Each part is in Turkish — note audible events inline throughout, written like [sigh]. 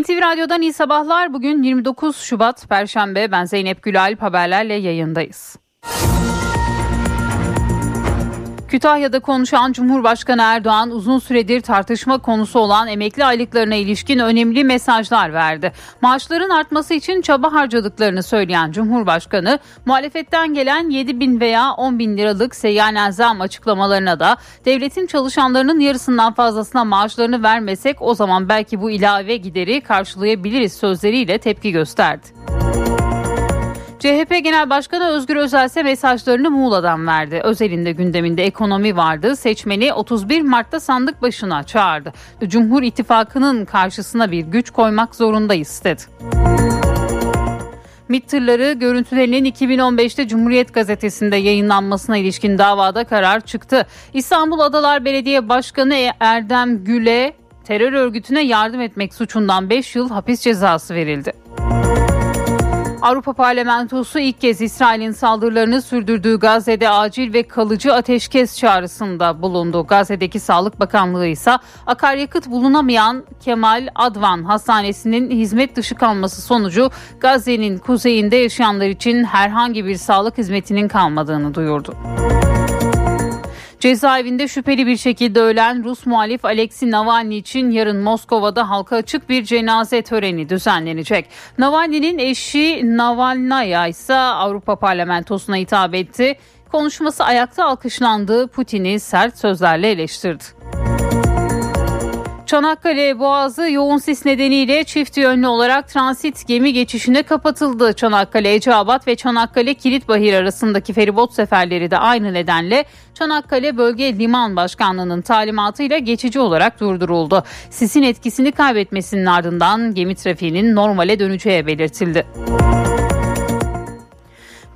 NTV Radyo'dan iyi sabahlar. Bugün 29 Şubat Perşembe. Ben Zeynep Gülalp haberlerle yayındayız. Kütahya'da konuşan Cumhurbaşkanı Erdoğan uzun süredir tartışma konusu olan emekli aylıklarına ilişkin önemli mesajlar verdi. Maaşların artması için çaba harcadıklarını söyleyen Cumhurbaşkanı muhalefetten gelen 7 bin veya 10 bin liralık seyyanen zam açıklamalarına da devletin çalışanlarının yarısından fazlasına maaşlarını vermesek o zaman belki bu ilave gideri karşılayabiliriz sözleriyle tepki gösterdi. CHP Genel Başkanı Özgür Özel ise mesajlarını Muğla'dan verdi. Özel'in de gündeminde ekonomi vardı. Seçmeni 31 Mart'ta sandık başına çağırdı. Cumhur İttifakı'nın karşısına bir güç koymak zorundayız dedi. MİT tırları görüntülerinin 2015'te Cumhuriyet Gazetesi'nde yayınlanmasına ilişkin davada karar çıktı. İstanbul Adalar Belediye Başkanı Erdem Gül'e terör örgütüne yardım etmek suçundan 5 yıl hapis cezası verildi. Avrupa Parlamentosu ilk kez İsrail'in saldırılarını sürdürdüğü Gazze'de acil ve kalıcı ateşkes çağrısında bulundu. Gazze'deki Sağlık Bakanlığı ise akaryakıt bulunamayan Kemal Advan Hastanesi'nin hizmet dışı kalması sonucu Gazze'nin kuzeyinde yaşayanlar için herhangi bir sağlık hizmetinin kalmadığını duyurdu. Cezaevinde şüpheli bir şekilde ölen Rus muhalif Alexei Navalny için yarın Moskova'da halka açık bir cenaze töreni düzenlenecek. Navalny'nin eşi Navalnaya ise Avrupa Parlamentosu'na hitap etti. Konuşması ayakta alkışlandı. Putin'i sert sözlerle eleştirdi. Çanakkale Boğazı yoğun sis nedeniyle çift yönlü olarak transit gemi geçişine kapatıldı. Çanakkale Eceabat ve Çanakkale Kilitbahir arasındaki feribot seferleri de aynı nedenle Çanakkale Bölge Liman Başkanlığı'nın talimatıyla geçici olarak durduruldu. Sisin etkisini kaybetmesinin ardından gemi trafiğinin normale döneceği belirtildi.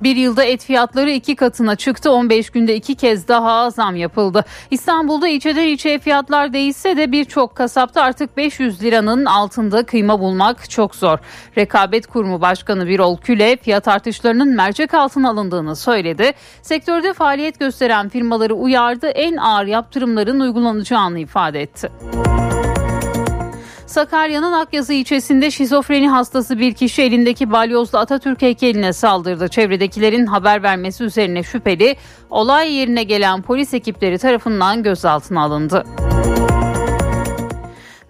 Bir yılda et fiyatları iki katına çıktı. 15 günde iki kez daha zam yapıldı. İstanbul'da ilçeden ilçeye fiyatlar değişse de birçok kasapta artık 500 liranın altında kıyma bulmak çok zor. Rekabet Kurumu Başkanı Birol Küle fiyat artışlarının mercek altına alındığını söyledi. Sektörde faaliyet gösteren firmaları uyardı. En ağır yaptırımların uygulanacağını ifade etti. Sakarya'nın Akyazı ilçesinde şizofreni hastası bir kişi elindeki balyozla Atatürk heykeline saldırdı. Çevredekilerin haber vermesi üzerine şüpheli olay yerine gelen polis ekipleri tarafından gözaltına alındı.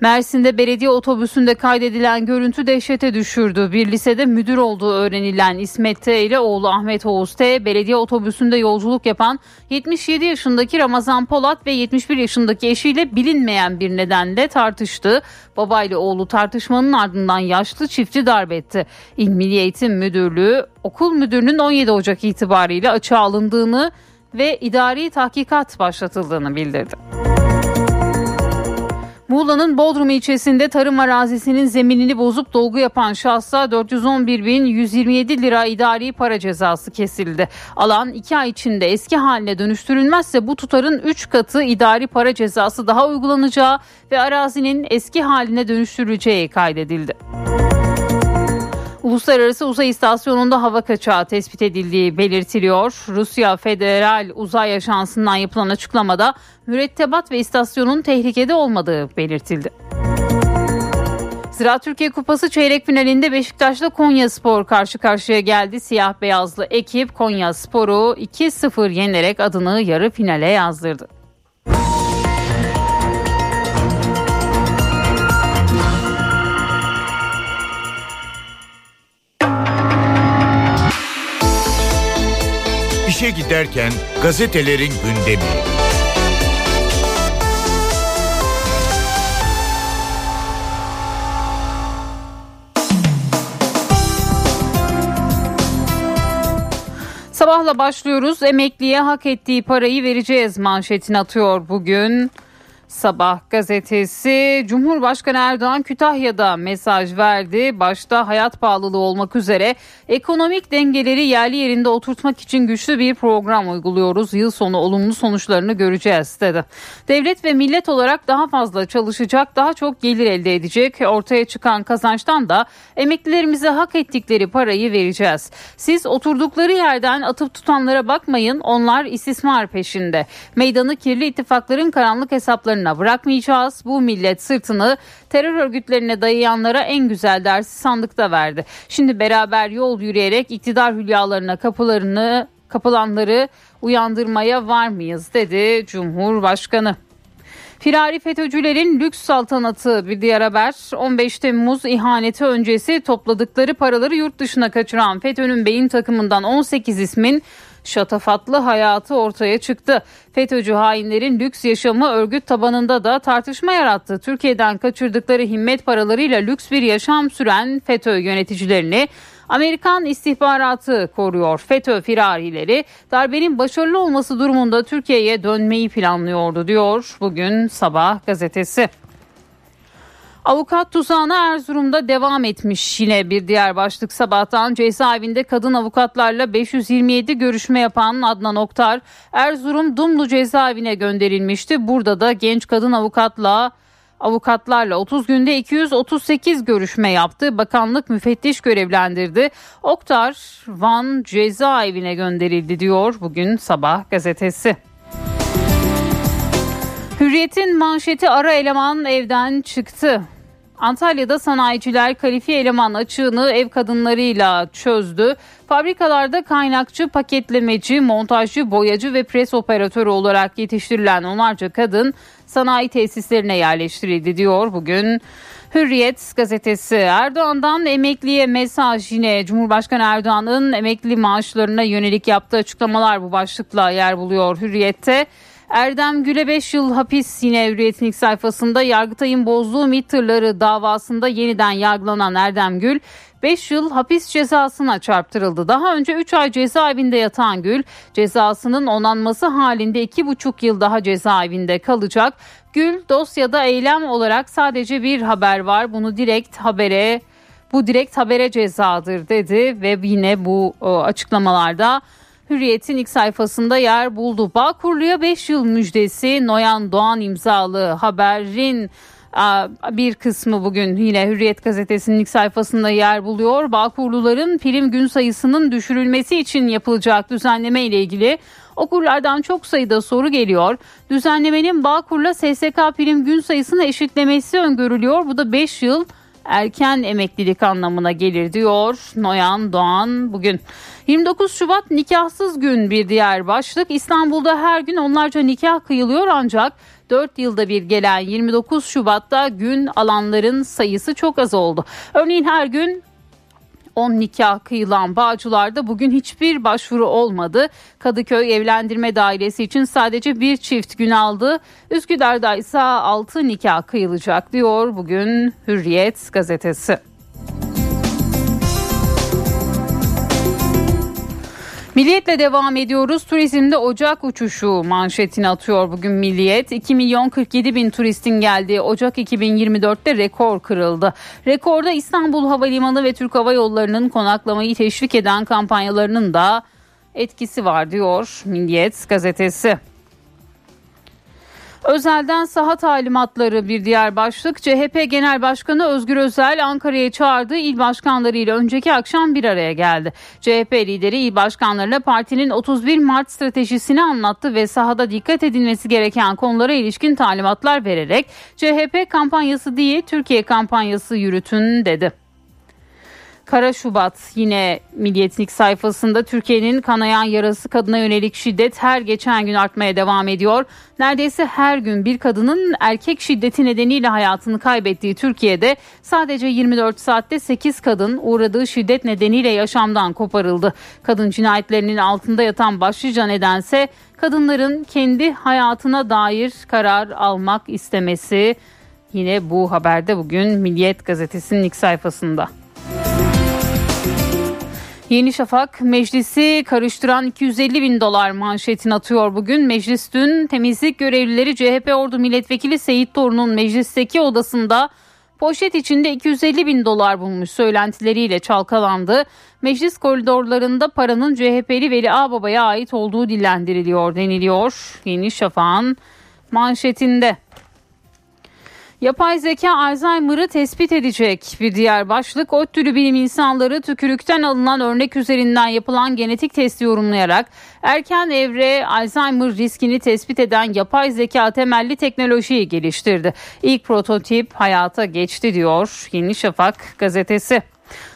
Mersin'de belediye otobüsünde kaydedilen görüntü dehşete düşürdü. Bir lisede müdür olduğu öğrenilen İsmet T ile oğlu Ahmet Oğuz T, belediye otobüsünde yolculuk yapan 77 yaşındaki Ramazan Polat ve 71 yaşındaki eşiyle bilinmeyen bir nedenle tartıştı. Baba ile oğlu tartışmanın ardından yaşlı çifti darp etti. İl Milli Eğitim Müdürlüğü okul müdürünün 17 Ocak itibariyle açığa alındığını ve idari tahkikat başlatıldığını bildirdi. Muğla'nın Bodrum ilçesinde tarım arazisinin zeminini bozup dolgu yapan şahsa 411.127 lira idari para cezası kesildi. Alan 2 ay içinde eski haline dönüştürülmezse bu tutarın 3 katı idari para cezası daha uygulanacağı ve arazinin eski haline dönüştürüleceği kaydedildi. Uluslararası Uzay İstasyonu'nda hava kaçağı tespit edildiği belirtiliyor. Rusya Federal Uzay Ajansı'ndan yapılan açıklamada mürettebat ve istasyonun tehlikede olmadığı belirtildi. Zira Türkiye Kupası çeyrek finalinde Beşiktaş'la Konya Spor karşı karşıya geldi. Siyah beyazlı ekip Konya Spor'u 2-0 yenerek adını yarı finale yazdırdı. İşe giderken gazetelerin gündemi. Sabahla başlıyoruz. Emekliye hak ettiği parayı vereceğiz manşetini atıyor bugün. Sabah gazetesi Cumhurbaşkanı Erdoğan Kütahya'da mesaj verdi. Başta hayat pahalılığı olmak üzere ekonomik dengeleri yerli yerinde oturtmak için güçlü bir program uyguluyoruz. Yıl sonu olumlu sonuçlarını göreceğiz dedi. Devlet ve millet olarak daha fazla çalışacak, daha çok gelir elde edecek. Ortaya çıkan kazançtan da emeklilerimize hak ettikleri parayı vereceğiz. Siz oturdukları yerden atıp tutanlara bakmayın. Onlar istismar peşinde. Meydanı kirli ittifakların karanlık hesaplarını başkalarına bırakmayacağız. Bu millet sırtını terör örgütlerine dayayanlara en güzel dersi sandıkta verdi. Şimdi beraber yol yürüyerek iktidar hülyalarına kapılarını kapılanları uyandırmaya var mıyız dedi Cumhurbaşkanı. Firari FETÖ'cülerin lüks saltanatı bir diğer haber. 15 Temmuz ihaneti öncesi topladıkları paraları yurt dışına kaçıran FETÖ'nün beyin takımından 18 ismin şatafatlı hayatı ortaya çıktı. FETÖ'cü hainlerin lüks yaşamı örgüt tabanında da tartışma yarattı. Türkiye'den kaçırdıkları himmet paralarıyla lüks bir yaşam süren FETÖ yöneticilerini Amerikan istihbaratı koruyor. FETÖ firarileri darbenin başarılı olması durumunda Türkiye'ye dönmeyi planlıyordu diyor bugün Sabah gazetesi. Avukat tuzağına Erzurum'da devam etmiş yine bir diğer başlık sabahtan cezaevinde kadın avukatlarla 527 görüşme yapan Adnan Oktar Erzurum Dumlu cezaevine gönderilmişti. Burada da genç kadın avukatla avukatlarla 30 günde 238 görüşme yaptı. Bakanlık müfettiş görevlendirdi. Oktar Van cezaevine gönderildi diyor bugün sabah gazetesi. Hürriyet'in manşeti ara eleman evden çıktı. Antalya'da sanayiciler kalifiye eleman açığını ev kadınlarıyla çözdü. Fabrikalarda kaynakçı, paketlemeci, montajcı, boyacı ve pres operatörü olarak yetiştirilen onlarca kadın sanayi tesislerine yerleştirildi diyor bugün. Hürriyet gazetesi Erdoğan'dan emekliye mesaj yine Cumhurbaşkanı Erdoğan'ın emekli maaşlarına yönelik yaptığı açıklamalar bu başlıkla yer buluyor Hürriyet'te. Erdem Gül'e 5 yıl hapis yine Hürriyet'in ilk sayfasında Yargıtay'ın bozduğu MİT tırları davasında yeniden yargılanan Erdem Gül 5 yıl hapis cezasına çarptırıldı. Daha önce 3 ay cezaevinde yatan Gül cezasının onanması halinde 2,5 yıl daha cezaevinde kalacak. Gül dosyada eylem olarak sadece bir haber var. Bunu direkt habere bu direkt habere cezadır dedi ve yine bu açıklamalarda Hürriyet'in ilk sayfasında yer buldu. Bağkurlu'ya 5 yıl müjdesi Noyan Doğan imzalı haberin bir kısmı bugün yine Hürriyet gazetesinin ilk sayfasında yer buluyor. Bağkurluların prim gün sayısının düşürülmesi için yapılacak düzenleme ile ilgili okurlardan çok sayıda soru geliyor. Düzenlemenin Bağkur'la SSK prim gün sayısını eşitlemesi öngörülüyor. Bu da 5 yıl erken emeklilik anlamına gelir diyor Noyan Doğan bugün. 29 Şubat nikahsız gün bir diğer başlık. İstanbul'da her gün onlarca nikah kıyılıyor ancak 4 yılda bir gelen 29 Şubat'ta gün alanların sayısı çok az oldu. Örneğin her gün 10 nikah kıyılan Bağcılar'da bugün hiçbir başvuru olmadı. Kadıköy Evlendirme Dairesi için sadece bir çift gün aldı. Üsküdar'da ise 6 nikah kıyılacak diyor bugün Hürriyet gazetesi. Milliyetle devam ediyoruz. Turizmde Ocak uçuşu manşetini atıyor bugün Milliyet. 2 milyon 47 bin turistin geldiği Ocak 2024'te rekor kırıldı. Rekorda İstanbul Havalimanı ve Türk Hava Yolları'nın konaklamayı teşvik eden kampanyalarının da etkisi var diyor Milliyet gazetesi. Özelden saha talimatları bir diğer başlık. CHP Genel Başkanı Özgür Özel Ankara'ya çağırdığı il başkanlarıyla önceki akşam bir araya geldi. CHP lideri il başkanlarına partinin 31 Mart stratejisini anlattı ve sahada dikkat edilmesi gereken konulara ilişkin talimatlar vererek CHP kampanyası değil Türkiye kampanyası yürütün dedi. Kara Şubat yine Milliyet'in sayfasında Türkiye'nin kanayan yarası kadına yönelik şiddet her geçen gün artmaya devam ediyor. Neredeyse her gün bir kadının erkek şiddeti nedeniyle hayatını kaybettiği Türkiye'de sadece 24 saatte 8 kadın uğradığı şiddet nedeniyle yaşamdan koparıldı. Kadın cinayetlerinin altında yatan başlıca nedense kadınların kendi hayatına dair karar almak istemesi. Yine bu haberde bugün Milliyet gazetesinin ilk sayfasında. Yeni Şafak meclisi karıştıran 250 bin dolar manşetini atıyor bugün. Meclis dün temizlik görevlileri CHP Ordu Milletvekili Seyit Torun'un meclisteki odasında poşet içinde 250 bin dolar bulmuş söylentileriyle çalkalandı. Meclis koridorlarında paranın CHP'li Veli Ağbaba'ya ait olduğu dillendiriliyor deniliyor. Yeni Şafak'ın manşetinde. Yapay zeka Alzheimer'ı tespit edecek. Bir diğer başlık ODTÜ'lü bilim insanları tükürükten alınan örnek üzerinden yapılan genetik testi yorumlayarak erken evre Alzheimer riskini tespit eden yapay zeka temelli teknolojiyi geliştirdi. İlk prototip hayata geçti diyor Yeni Şafak gazetesi.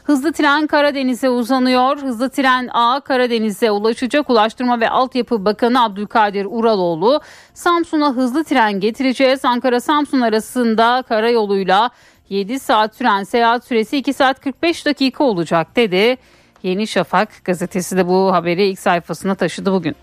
Hızlı tren Karadeniz'e uzanıyor. Hızlı tren A Karadeniz'e ulaşacak Ulaştırma ve Altyapı Bakanı Abdülkadir Uraloğlu Samsun'a hızlı tren getireceğiz. Ankara Samsun arasında karayoluyla 7 saat süren seyahat süresi 2 saat 45 dakika olacak dedi. Yeni Şafak gazetesi de bu haberi ilk sayfasına taşıdı bugün.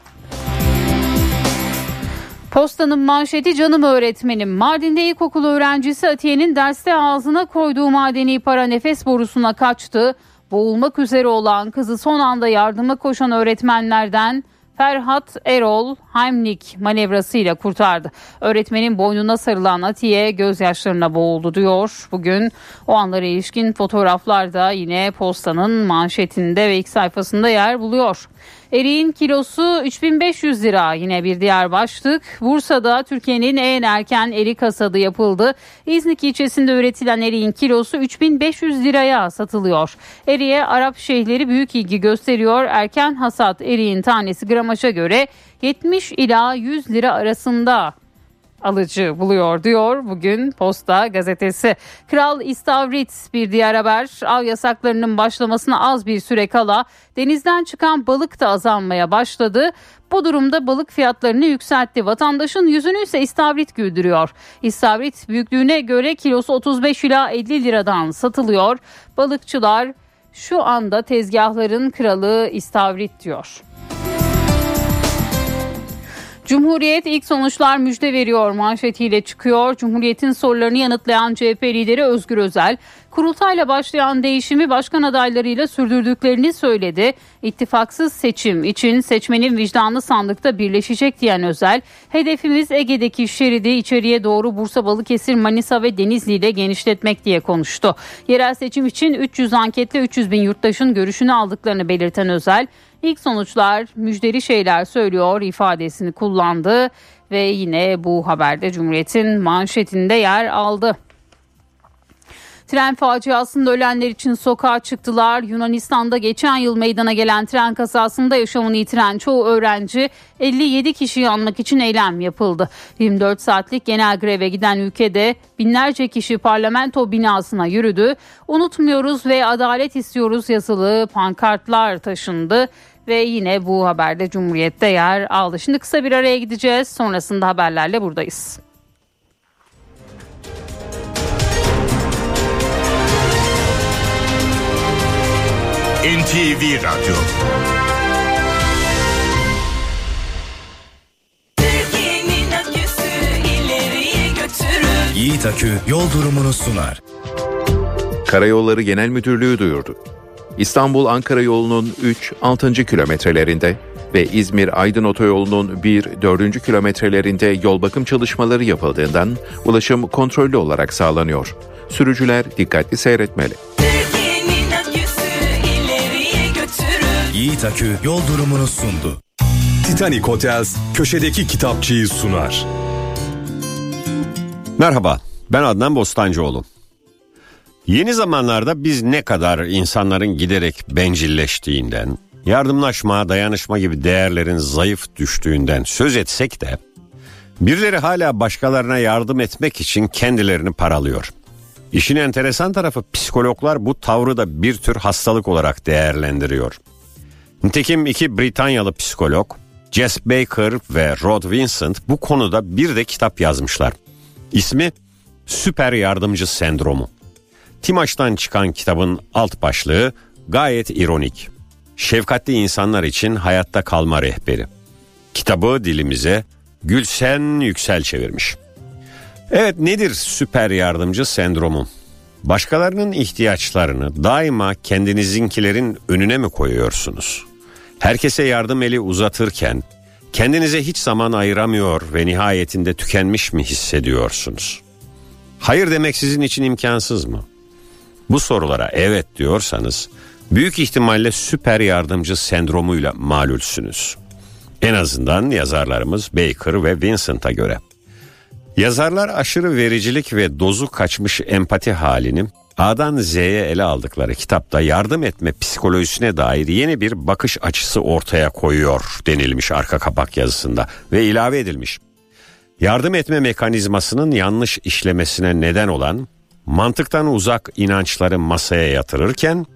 Postanın manşeti canım öğretmenim. Mardin'de ilkokul öğrencisi Atiye'nin derste ağzına koyduğu madeni para nefes borusuna kaçtı. Boğulmak üzere olan kızı son anda yardıma koşan öğretmenlerden Ferhat Erol Heimlich manevrasıyla kurtardı. Öğretmenin boynuna sarılan Atiye gözyaşlarına boğuldu diyor. Bugün o anlara ilişkin fotoğraflar da yine postanın manşetinde ve ilk sayfasında yer buluyor. Eriğin kilosu 3500 lira yine bir diğer başlık. Bursa'da Türkiye'nin en erken erik hasadı yapıldı. İznik ilçesinde üretilen eriğin kilosu 3500 liraya satılıyor. Eriğe Arap şeyhleri büyük ilgi gösteriyor. Erken hasat eriğin tanesi gramaja göre 70 ila 100 lira arasında alıcı buluyor diyor bugün Posta gazetesi. Kral İstavrit bir diğer haber av yasaklarının başlamasına az bir süre kala denizden çıkan balık da azalmaya başladı. Bu durumda balık fiyatlarını yükseltti. Vatandaşın yüzünü ise istavrit güldürüyor. İstavrit büyüklüğüne göre kilosu 35 ila 50 liradan satılıyor. Balıkçılar şu anda tezgahların kralı istavrit diyor. Cumhuriyet ilk sonuçlar müjde veriyor manşetiyle çıkıyor. Cumhuriyet'in sorularını yanıtlayan CHP lideri Özgür Özel, kurultayla başlayan değişimi başkan adaylarıyla sürdürdüklerini söyledi. İttifaksız seçim için seçmenin vicdanlı sandıkta birleşecek diyen Özel, hedefimiz Ege'deki şeridi içeriye doğru Bursa, Balıkesir, Manisa ve Denizli ile genişletmek diye konuştu. Yerel seçim için 300 anketle 300 bin yurttaşın görüşünü aldıklarını belirten Özel, İlk sonuçlar müjdeli şeyler söylüyor ifadesini kullandı ve yine bu haberde Cumhuriyet'in manşetinde yer aldı. Tren faciasında ölenler için sokağa çıktılar. Yunanistan'da geçen yıl meydana gelen tren kazasında yaşamını yitiren çoğu öğrenci 57 kişiyi anmak için eylem yapıldı. 24 saatlik genel greve giden ülkede binlerce kişi parlamento binasına yürüdü. Unutmuyoruz ve adalet istiyoruz yazılı pankartlar taşındı ve yine bu haberde Cumhuriyet'te yer aldı. Şimdi kısa bir araya gideceğiz. Sonrasında haberlerle buradayız. NTV Radyo Yiğit Akü yol durumunu sunar. Karayolları Genel Müdürlüğü duyurdu. İstanbul-Ankara yolunun 3-6. kilometrelerinde ve İzmir-Aydın otoyolunun 1-4. kilometrelerinde yol bakım çalışmaları yapıldığından ulaşım kontrollü olarak sağlanıyor. Sürücüler dikkatli seyretmeli. Yiğit Akü yol durumunu sundu. Titanic Hotels köşedeki kitapçıyı sunar. Merhaba, ben Adnan Bostancıoğlu. Yeni zamanlarda biz ne kadar insanların giderek bencilleştiğinden, yardımlaşma, dayanışma gibi değerlerin zayıf düştüğünden söz etsek de, birileri hala başkalarına yardım etmek için kendilerini paralıyor. İşin enteresan tarafı psikologlar bu tavrı da bir tür hastalık olarak değerlendiriyor. Nitekim iki Britanyalı psikolog, Jess Baker ve Rod Vincent bu konuda bir de kitap yazmışlar. İsmi Süper Yardımcı Sendromu. Timaç'tan çıkan kitabın alt başlığı gayet ironik. Şefkatli insanlar için hayatta kalma rehberi. Kitabı dilimize Gülsen Yüksel çevirmiş. Evet nedir süper yardımcı sendromu? Başkalarının ihtiyaçlarını daima kendinizinkilerin önüne mi koyuyorsunuz? Herkese yardım eli uzatırken kendinize hiç zaman ayıramıyor ve nihayetinde tükenmiş mi hissediyorsunuz? Hayır demek sizin için imkansız mı? Bu sorulara evet diyorsanız büyük ihtimalle süper yardımcı sendromuyla malulsünüz. En azından yazarlarımız Baker ve Vincent'a göre. Yazarlar aşırı vericilik ve dozu kaçmış empati halini A'dan Z'ye ele aldıkları kitapta yardım etme psikolojisine dair yeni bir bakış açısı ortaya koyuyor denilmiş arka kapak yazısında ve ilave edilmiş. Yardım etme mekanizmasının yanlış işlemesine neden olan mantıktan uzak inançları masaya yatırırken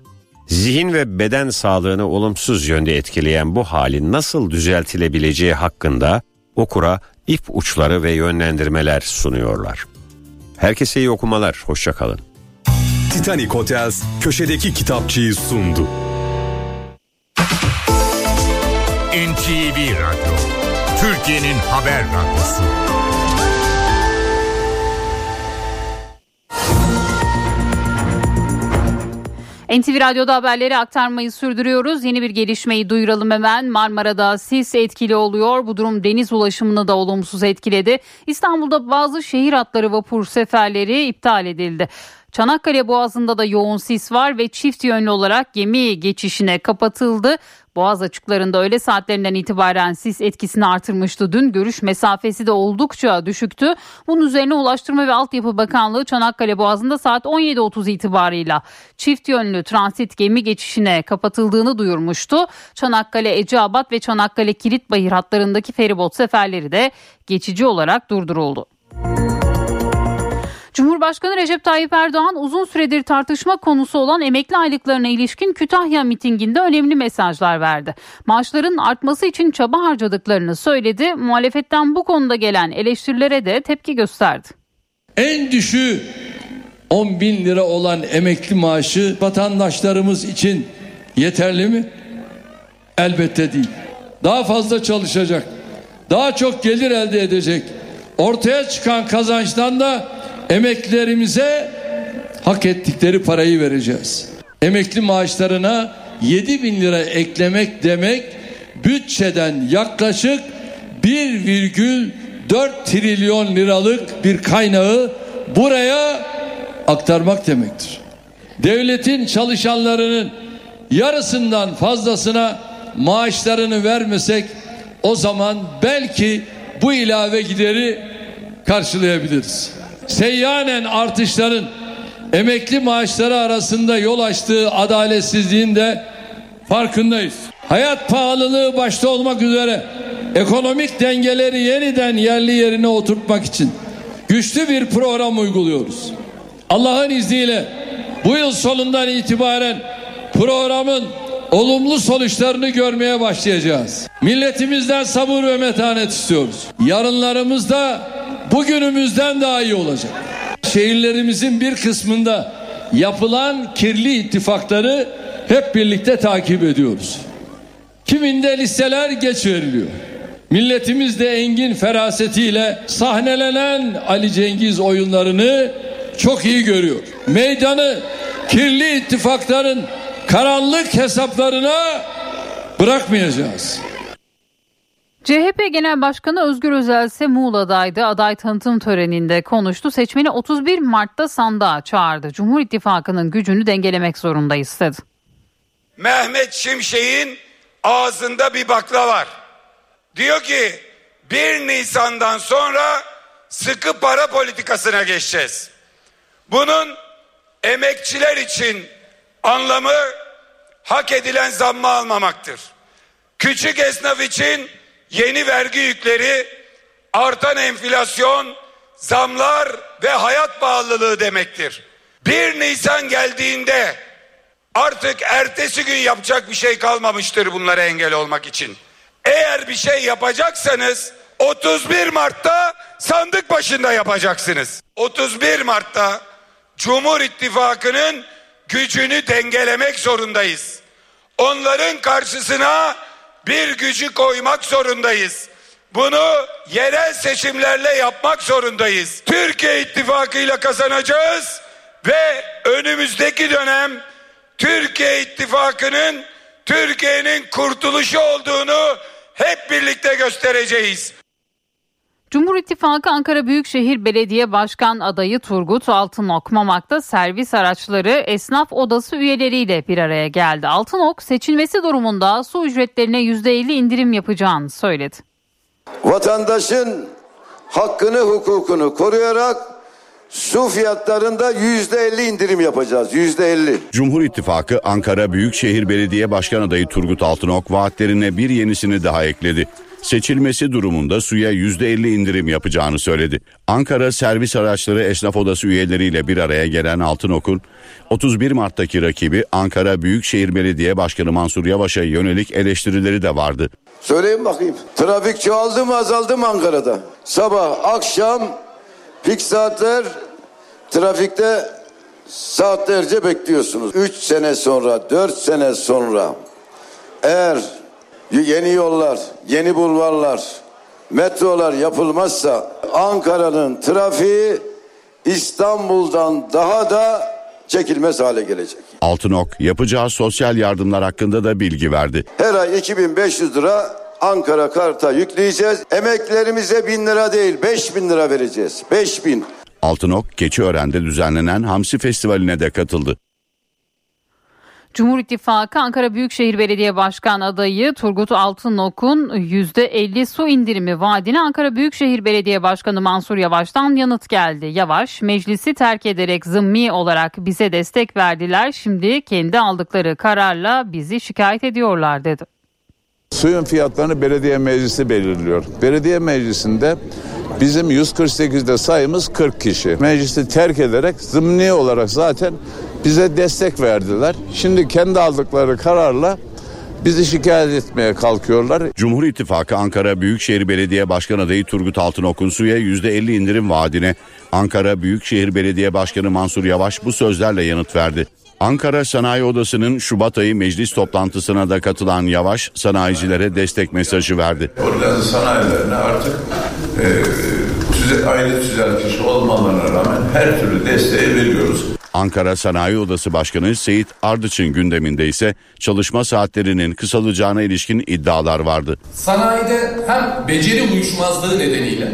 zihin ve beden sağlığını olumsuz yönde etkileyen bu halin nasıl düzeltilebileceği hakkında okura ip uçları ve yönlendirmeler sunuyorlar. Herkese iyi okumalar, hoşçakalın. Titanic Hotels köşedeki kitapçıyı sundu. NTV Radyo, Türkiye'nin haber radyosu. NTV Radyo'da haberleri aktarmayı sürdürüyoruz. Yeni bir gelişmeyi duyuralım hemen. Marmara'da sis etkili oluyor. Bu durum deniz ulaşımını da olumsuz etkiledi. İstanbul'da bazı şehir hatları vapur seferleri iptal edildi. Çanakkale Boğazı'nda da yoğun sis var ve çift yönlü olarak gemi geçişine kapatıldı. Boğaz açıklarında öğle saatlerinden itibaren sis etkisini artırmıştı. Dün görüş mesafesi de oldukça düşüktü. Bunun üzerine Ulaştırma ve Altyapı Bakanlığı Çanakkale Boğazı'nda saat 17.30 itibarıyla çift yönlü transit gemi geçişine kapatıldığını duyurmuştu. Çanakkale Eceabat ve Çanakkale Kilitbayır hatlarındaki feribot seferleri de geçici olarak durduruldu. Cumhurbaşkanı Recep Tayyip Erdoğan uzun süredir tartışma konusu olan emekli aylıklarına ilişkin Kütahya mitinginde önemli mesajlar verdi. Maaşların artması için çaba harcadıklarını söyledi. Muhalefetten bu konuda gelen eleştirilere de tepki gösterdi. En düşüğü 10 bin lira olan emekli maaşı vatandaşlarımız için yeterli mi? Elbette değil. Daha fazla çalışacak, daha çok gelir elde edecek. Ortaya çıkan kazançtan da emeklilerimize hak ettikleri parayı vereceğiz. Emekli maaşlarına 7 bin lira eklemek demek bütçeden yaklaşık 1,4 trilyon liralık bir kaynağı buraya aktarmak demektir. Devletin çalışanlarının yarısından fazlasına maaşlarını vermesek o zaman belki bu ilave gideri karşılayabiliriz seyyanen artışların emekli maaşları arasında yol açtığı adaletsizliğin de farkındayız. Hayat pahalılığı başta olmak üzere ekonomik dengeleri yeniden yerli yerine oturtmak için güçlü bir program uyguluyoruz. Allah'ın izniyle bu yıl sonundan itibaren programın olumlu sonuçlarını görmeye başlayacağız. Milletimizden sabır ve metanet istiyoruz. Yarınlarımızda bugünümüzden daha iyi olacak. Şehirlerimizin bir kısmında yapılan kirli ittifakları hep birlikte takip ediyoruz. Kiminde listeler geç veriliyor. Milletimiz de engin ferasetiyle sahnelenen Ali Cengiz oyunlarını çok iyi görüyor. Meydanı kirli ittifakların karanlık hesaplarına bırakmayacağız. CHP Genel Başkanı Özgür Özel ise Muğla'daydı. Aday tanıtım töreninde konuştu. Seçmeni 31 Mart'ta sandığa çağırdı. Cumhur İttifakı'nın gücünü dengelemek zorundayız dedi. Mehmet Şimşek'in ağzında bir bakla var. Diyor ki 1 Nisan'dan sonra sıkı para politikasına geçeceğiz. Bunun emekçiler için anlamı hak edilen zammı almamaktır. Küçük esnaf için yeni vergi yükleri, artan enflasyon, zamlar ve hayat pahalılığı demektir. 1 Nisan geldiğinde artık ertesi gün yapacak bir şey kalmamıştır bunlara engel olmak için. Eğer bir şey yapacaksanız 31 Mart'ta sandık başında yapacaksınız. 31 Mart'ta Cumhur İttifakı'nın gücünü dengelemek zorundayız. Onların karşısına bir gücü koymak zorundayız. Bunu yerel seçimlerle yapmak zorundayız. Türkiye İttifakı ile kazanacağız ve önümüzdeki dönem Türkiye İttifakı'nın Türkiye'nin kurtuluşu olduğunu hep birlikte göstereceğiz. Cumhur İttifakı Ankara Büyükşehir Belediye Başkan adayı Turgut Altınok Mamak'ta servis araçları esnaf odası üyeleriyle bir araya geldi. Altınok seçilmesi durumunda su ücretlerine %50 indirim yapacağını söyledi. Vatandaşın hakkını hukukunu koruyarak su fiyatlarında yüzde elli indirim yapacağız. Yüzde elli. Cumhur İttifakı Ankara Büyükşehir Belediye Başkan adayı Turgut Altınok vaatlerine bir yenisini daha ekledi. Seçilmesi durumunda suya %50 indirim yapacağını söyledi. Ankara Servis Araçları Esnaf Odası üyeleriyle bir araya gelen Altınok'un 31 Mart'taki rakibi Ankara Büyükşehir Belediye Başkanı Mansur Yavaş'a yönelik eleştirileri de vardı. Söyleyin bakayım. Trafik çoğaldı mı azaldı mı Ankara'da? Sabah, akşam, pik saatler trafikte saatlerce bekliyorsunuz. 3 sene sonra, 4 sene sonra eğer yeni yollar, yeni bulvarlar, metrolar yapılmazsa Ankara'nın trafiği İstanbul'dan daha da çekilmez hale gelecek. Altınok yapacağı sosyal yardımlar hakkında da bilgi verdi. Her ay 2500 lira Ankara karta yükleyeceğiz. Emeklerimize 1000 lira değil 5000 lira vereceğiz. 5000. Altınok Keçiören'de düzenlenen Hamsi Festivali'ne de katıldı. Cumhur İttifakı Ankara Büyükşehir Belediye Başkan adayı Turgut Altınok'un %50 su indirimi vaadine Ankara Büyükşehir Belediye Başkanı Mansur Yavaş'tan yanıt geldi. Yavaş meclisi terk ederek zımmi olarak bize destek verdiler. Şimdi kendi aldıkları kararla bizi şikayet ediyorlar dedi. Suyun fiyatlarını belediye meclisi belirliyor. Belediye meclisinde bizim 148'de sayımız 40 kişi. Meclisi terk ederek zımni olarak zaten bize destek verdiler. Şimdi kendi aldıkları kararla bizi şikayet etmeye kalkıyorlar. Cumhur İttifakı Ankara Büyükşehir Belediye Başkan adayı Turgut Altınok'un suya %50 indirim vaadine Ankara Büyükşehir Belediye Başkanı Mansur Yavaş bu sözlerle yanıt verdi. Ankara Sanayi Odası'nın Şubat ayı meclis toplantısına da katılan Yavaş sanayicilere destek mesajı verdi. Organize sanayilerine artık e, tüze, aile tüzeltisi olmalarına rağmen her türlü desteği veriyoruz. Ankara Sanayi Odası Başkanı Seyit Ardıç'ın gündeminde ise çalışma saatlerinin kısalacağına ilişkin iddialar vardı. Sanayide hem beceri uyuşmazlığı nedeniyle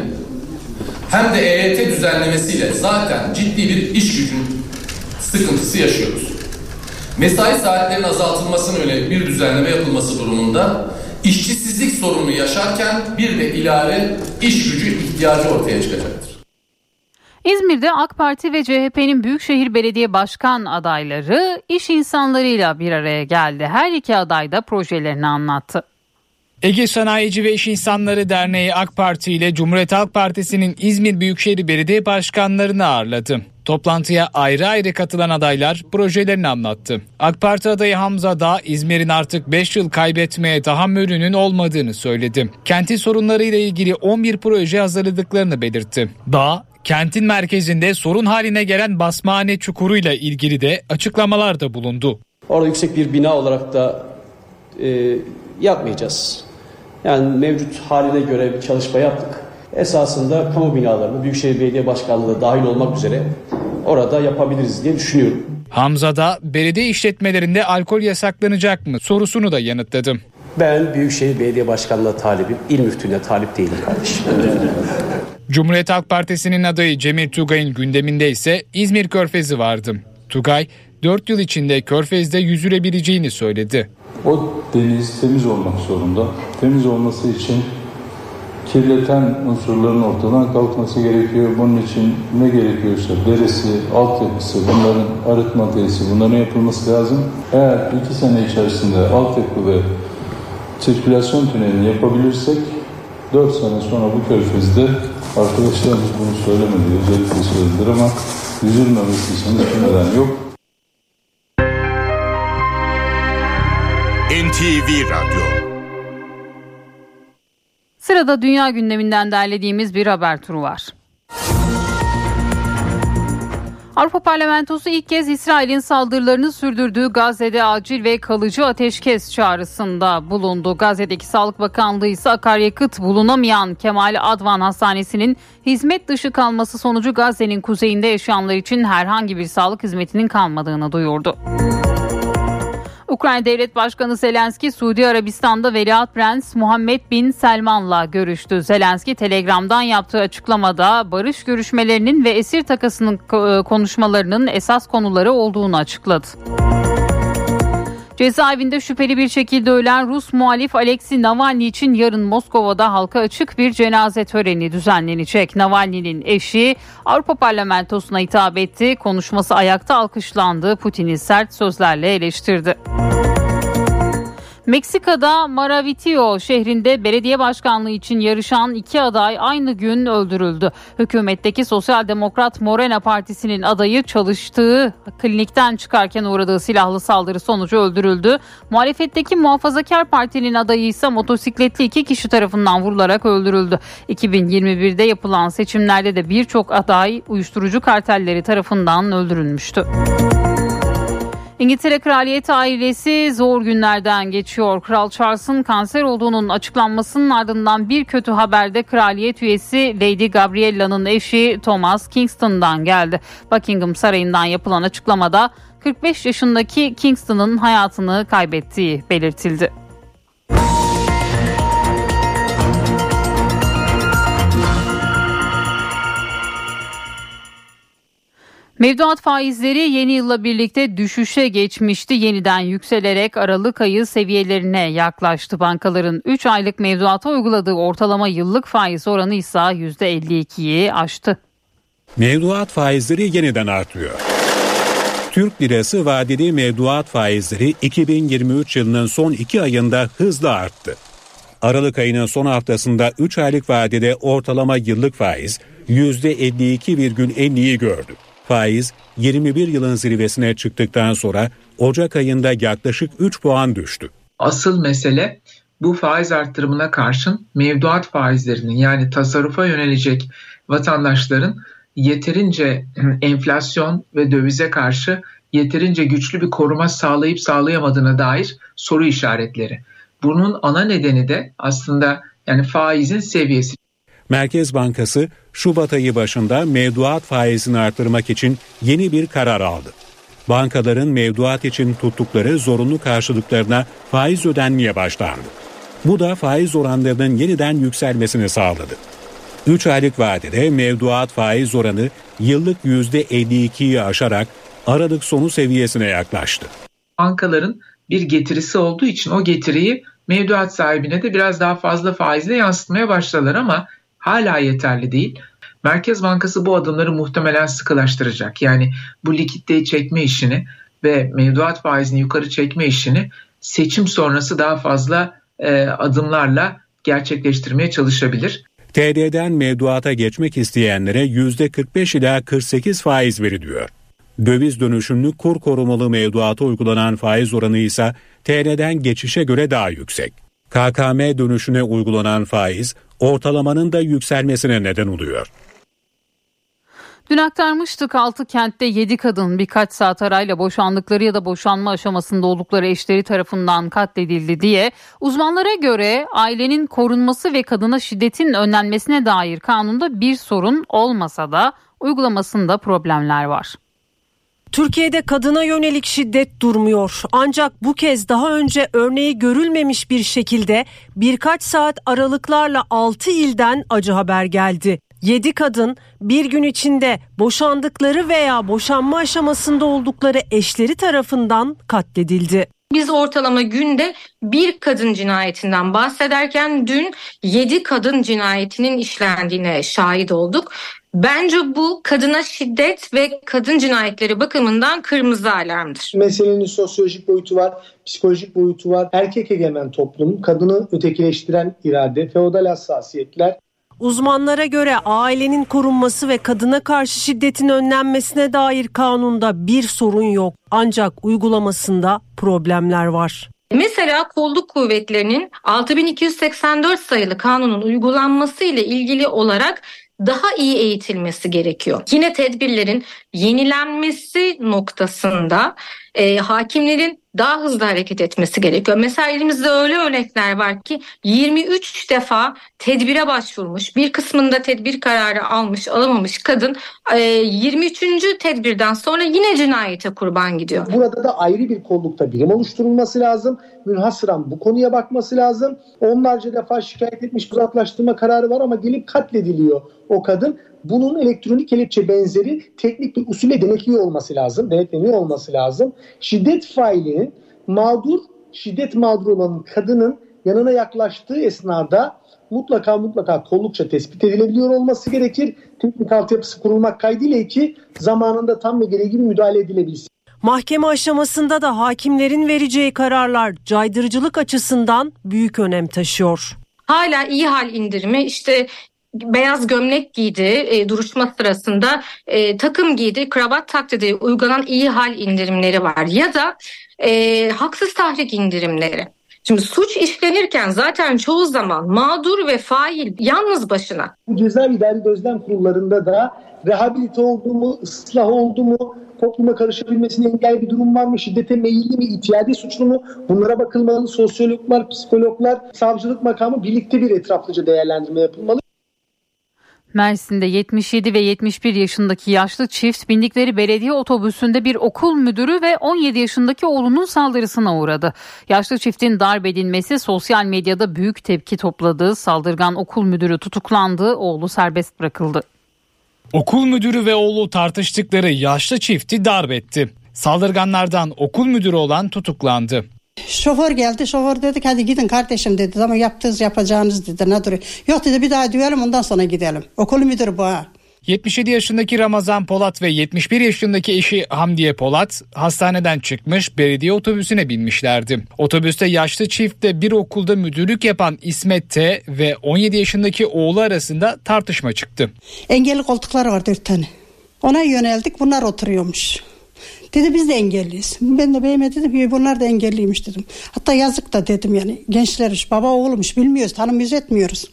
hem de EYT düzenlemesiyle zaten ciddi bir iş gücün sıkıntısı yaşıyoruz. Mesai saatlerinin azaltılmasına yönelik bir düzenleme yapılması durumunda işçisizlik sorunu yaşarken bir de ilave iş gücü ihtiyacı ortaya çıkacaktır. İzmir'de AK Parti ve CHP'nin Büyükşehir Belediye Başkan adayları iş insanlarıyla bir araya geldi. Her iki aday da projelerini anlattı. Ege Sanayici ve İş İnsanları Derneği AK Parti ile Cumhuriyet Halk Partisi'nin İzmir Büyükşehir Belediye Başkanlarını ağırladı. Toplantıya ayrı ayrı katılan adaylar projelerini anlattı. AK Parti adayı Hamza Dağ, İzmir'in artık 5 yıl kaybetmeye tahammülünün olmadığını söyledi. Kentin sorunlarıyla ilgili 11 proje hazırladıklarını belirtti. Dağ, kentin merkezinde sorun haline gelen basmane çukuruyla ilgili de açıklamalarda bulundu. Orada yüksek bir bina olarak da e, yapmayacağız. Yani mevcut haline göre bir çalışma yaptık. Esasında kamu binalarını Büyükşehir Belediye Başkanlığı dahil olmak üzere orada yapabiliriz diye düşünüyorum. Hamza da belediye işletmelerinde alkol yasaklanacak mı sorusunu da yanıtladı. Ben Büyükşehir Belediye Başkanlığı talibim, il müftülüğüne talip değilim kardeşim. [laughs] Cumhuriyet Halk Partisi'nin adayı Cemil Tugay'ın gündeminde ise İzmir Körfezi vardı. Tugay 4 yıl içinde Körfez'de yüzülebileceğini söyledi. O deniz temiz olmak zorunda. Temiz olması için kirleten unsurların ortadan kalkması gerekiyor. Bunun için ne gerekiyorsa deresi, altyapısı, bunların arıtma tesisi bunların yapılması lazım. Eğer iki sene içerisinde altyapı ve sirkülasyon tünelini yapabilirsek 4 sene sonra bu körfezde arkadaşlarımız bunu söylemedi, özellikle söylediler ama yüzülmemesi için hiçbir neden yok. NTV Radyo Sırada dünya gündeminden derlediğimiz bir haber turu var. Avrupa Parlamentosu ilk kez İsrail'in saldırılarını sürdürdüğü Gazze'de acil ve kalıcı ateşkes çağrısında bulundu. Gazze'deki Sağlık Bakanlığı ise akaryakıt bulunamayan Kemal Advan Hastanesi'nin hizmet dışı kalması sonucu Gazze'nin kuzeyinde yaşayanlar için herhangi bir sağlık hizmetinin kalmadığını duyurdu. Ukrayna Devlet Başkanı Zelenski Suudi Arabistan'da Veliaht Prens Muhammed Bin Selman'la görüştü. Zelenski Telegram'dan yaptığı açıklamada barış görüşmelerinin ve esir takasının konuşmalarının esas konuları olduğunu açıkladı. Cezaevinde şüpheli bir şekilde ölen Rus muhalif Alexei Navalny için yarın Moskova'da halka açık bir cenaze töreni düzenlenecek. Navalny'nin eşi Avrupa Parlamentosu'na hitap etti. Konuşması ayakta alkışlandı. Putin'i sert sözlerle eleştirdi. Meksika'da Maravitio şehrinde belediye başkanlığı için yarışan iki aday aynı gün öldürüldü. Hükümetteki Sosyal Demokrat Morena Partisi'nin adayı çalıştığı klinikten çıkarken uğradığı silahlı saldırı sonucu öldürüldü. Muhalefetteki Muhafazakar Parti'nin adayı ise motosikletli iki kişi tarafından vurularak öldürüldü. 2021'de yapılan seçimlerde de birçok aday uyuşturucu kartelleri tarafından öldürülmüştü. İngiltere Kraliyet ailesi zor günlerden geçiyor. Kral Charles'ın kanser olduğunun açıklanmasının ardından bir kötü haberde kraliyet üyesi Lady Gabriella'nın eşi Thomas Kingston'dan geldi. Buckingham Sarayı'ndan yapılan açıklamada 45 yaşındaki Kingston'ın hayatını kaybettiği belirtildi. Mevduat faizleri yeni yılla birlikte düşüşe geçmişti. Yeniden yükselerek Aralık ayı seviyelerine yaklaştı. Bankaların 3 aylık mevduata uyguladığı ortalama yıllık faiz oranı ise %52'yi aştı. Mevduat faizleri yeniden artıyor. Türk lirası vadeli mevduat faizleri 2023 yılının son 2 ayında hızla arttı. Aralık ayının son haftasında 3 aylık vadede ortalama yıllık faiz %52,50'yi gördü. Faiz 21 yılın zirvesine çıktıktan sonra Ocak ayında yaklaşık 3 puan düştü. Asıl mesele bu faiz arttırımına karşın mevduat faizlerinin yani tasarrufa yönelecek vatandaşların yeterince [clears throat] enflasyon ve dövize karşı yeterince güçlü bir koruma sağlayıp sağlayamadığına dair soru işaretleri. Bunun ana nedeni de aslında yani faizin seviyesi. Merkez Bankası Şubat ayı başında mevduat faizini artırmak için yeni bir karar aldı. Bankaların mevduat için tuttukları zorunlu karşılıklarına faiz ödenmeye başlandı. Bu da faiz oranlarının yeniden yükselmesini sağladı. 3 aylık vadede mevduat faiz oranı yıllık %52'yi aşarak Aralık sonu seviyesine yaklaştı. Bankaların bir getirisi olduğu için o getiriyi mevduat sahibine de biraz daha fazla faizle yansıtmaya başladılar ama hala yeterli değil. Merkez Bankası bu adımları muhtemelen sıkılaştıracak. Yani bu likiditeyi çekme işini ve mevduat faizini yukarı çekme işini seçim sonrası daha fazla e, adımlarla gerçekleştirmeye çalışabilir. TL'den mevduata geçmek isteyenlere %45 ila 48 faiz veriliyor. Döviz dönüşümlü kur korumalı mevduata uygulanan faiz oranı ise TL'den geçişe göre daha yüksek. KKM dönüşüne uygulanan faiz ortalamanın da yükselmesine neden oluyor. Dün aktarmıştık 6 kentte 7 kadın birkaç saat arayla boşandıkları ya da boşanma aşamasında oldukları eşleri tarafından katledildi diye uzmanlara göre ailenin korunması ve kadına şiddetin önlenmesine dair kanunda bir sorun olmasa da uygulamasında problemler var. Türkiye'de kadına yönelik şiddet durmuyor. Ancak bu kez daha önce örneği görülmemiş bir şekilde birkaç saat aralıklarla 6 ilden acı haber geldi. 7 kadın bir gün içinde boşandıkları veya boşanma aşamasında oldukları eşleri tarafından katledildi. Biz ortalama günde bir kadın cinayetinden bahsederken dün 7 kadın cinayetinin işlendiğine şahit olduk. Bence bu kadına şiddet ve kadın cinayetleri bakımından kırmızı alarmdır. Meselenin sosyolojik boyutu var, psikolojik boyutu var. Erkek egemen toplum, kadını ötekileştiren irade, feodal hassasiyetler Uzmanlara göre ailenin korunması ve kadına karşı şiddetin önlenmesine dair kanunda bir sorun yok. Ancak uygulamasında problemler var. Mesela kolluk kuvvetlerinin 6284 sayılı kanunun uygulanması ile ilgili olarak daha iyi eğitilmesi gerekiyor. Yine tedbirlerin yenilenmesi noktasında e, hakimlerin daha hızlı hareket etmesi gerekiyor. Mesela elimizde öyle örnekler var ki 23 defa tedbire başvurmuş, bir kısmında tedbir kararı almış, alamamış kadın e, 23. tedbirden sonra yine cinayete kurban gidiyor. Burada da ayrı bir kollukta birim oluşturulması lazım. Münhasıran bu konuya bakması lazım. Onlarca defa şikayet etmiş uzaklaştırma kararı var ama gelip katlediliyor o kadın bunun elektronik kelepçe benzeri teknik bir usule denetliyor olması lazım, denetleniyor olması lazım. Şiddet failinin mağdur, şiddet mağdur olan kadının yanına yaklaştığı esnada mutlaka mutlaka kollukça tespit edilebiliyor olması gerekir. Teknik altyapısı kurulmak kaydıyla ki zamanında tam ve gereği gibi müdahale edilebilsin. Mahkeme aşamasında da hakimlerin vereceği kararlar caydırıcılık açısından büyük önem taşıyor. Hala iyi hal indirimi işte beyaz gömlek giydi e, duruşma sırasında e, takım giydi kravat taktı diye uygulanan iyi hal indirimleri var ya da e, haksız tahrik indirimleri. Şimdi suç işlenirken zaten çoğu zaman mağdur ve fail yalnız başına. Cezaevi idari gözlem kurullarında da rehabilite oldu mu, ıslah oldu mu, topluma karışabilmesine engel bir durum var mı, şiddete meyilli mi, itiyadi suçlu mu bunlara bakılmalı. Sosyologlar, psikologlar, savcılık makamı birlikte bir etraflıca değerlendirme yapılmalı. Mersin'de 77 ve 71 yaşındaki yaşlı çift bindikleri belediye otobüsünde bir okul müdürü ve 17 yaşındaki oğlunun saldırısına uğradı. Yaşlı çiftin darp edilmesi sosyal medyada büyük tepki topladı. Saldırgan okul müdürü tutuklandı, oğlu serbest bırakıldı. Okul müdürü ve oğlu tartıştıkları yaşlı çifti darp etti. Saldırganlardan okul müdürü olan tutuklandı. Şoför geldi. Şoför dedi ki hadi gidin kardeşim dedi. Ama yaptığınız yapacağınız dedi. Ne duruyor? Yok dedi bir daha düelim ondan sonra gidelim. Okul müdürü bu ha. 77 yaşındaki Ramazan Polat ve 71 yaşındaki eşi Hamdiye Polat hastaneden çıkmış belediye otobüsüne binmişlerdi. Otobüste yaşlı çiftle bir okulda müdürlük yapan İsmet T ve 17 yaşındaki oğlu arasında tartışma çıktı. Engelli koltuklar var dört tane. Ona yöneldik bunlar oturuyormuş. Dedi biz de engelliyiz. Ben de beyime dedim ki bunlar da engelliymiş dedim. Hatta yazık da dedim yani gençlermiş baba oğlumuş bilmiyoruz tanımıyoruz etmiyoruz.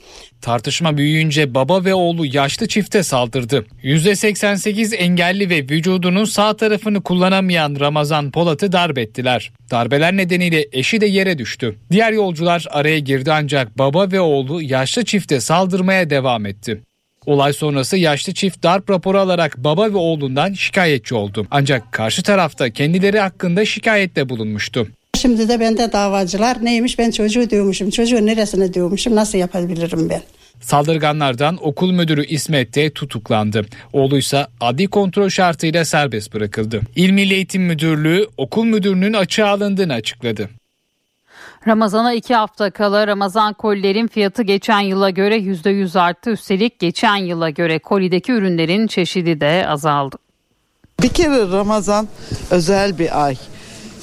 Tartışma büyüyünce baba ve oğlu yaşlı çifte saldırdı. %88 engelli ve vücudunun sağ tarafını kullanamayan Ramazan Polat'ı darp ettiler. Darbeler nedeniyle eşi de yere düştü. Diğer yolcular araya girdi ancak baba ve oğlu yaşlı çifte saldırmaya devam etti. Olay sonrası yaşlı çift darp raporu alarak baba ve oğlundan şikayetçi oldu. Ancak karşı tarafta kendileri hakkında şikayette bulunmuştu. Şimdi de bende davacılar neymiş ben çocuğu diyormuşum. Çocuğu neresine diyormuşum nasıl yapabilirim ben? Saldırganlardan okul müdürü İsmet de tutuklandı. Oğluysa adli kontrol şartıyla serbest bırakıldı. İl Milli Eğitim Müdürlüğü okul müdürünün açığa alındığını açıkladı. Ramazana iki hafta kala Ramazan kolilerin fiyatı geçen yıla göre %100 arttı. Üstelik geçen yıla göre kolideki ürünlerin çeşidi de azaldı. Bir kere Ramazan özel bir ay.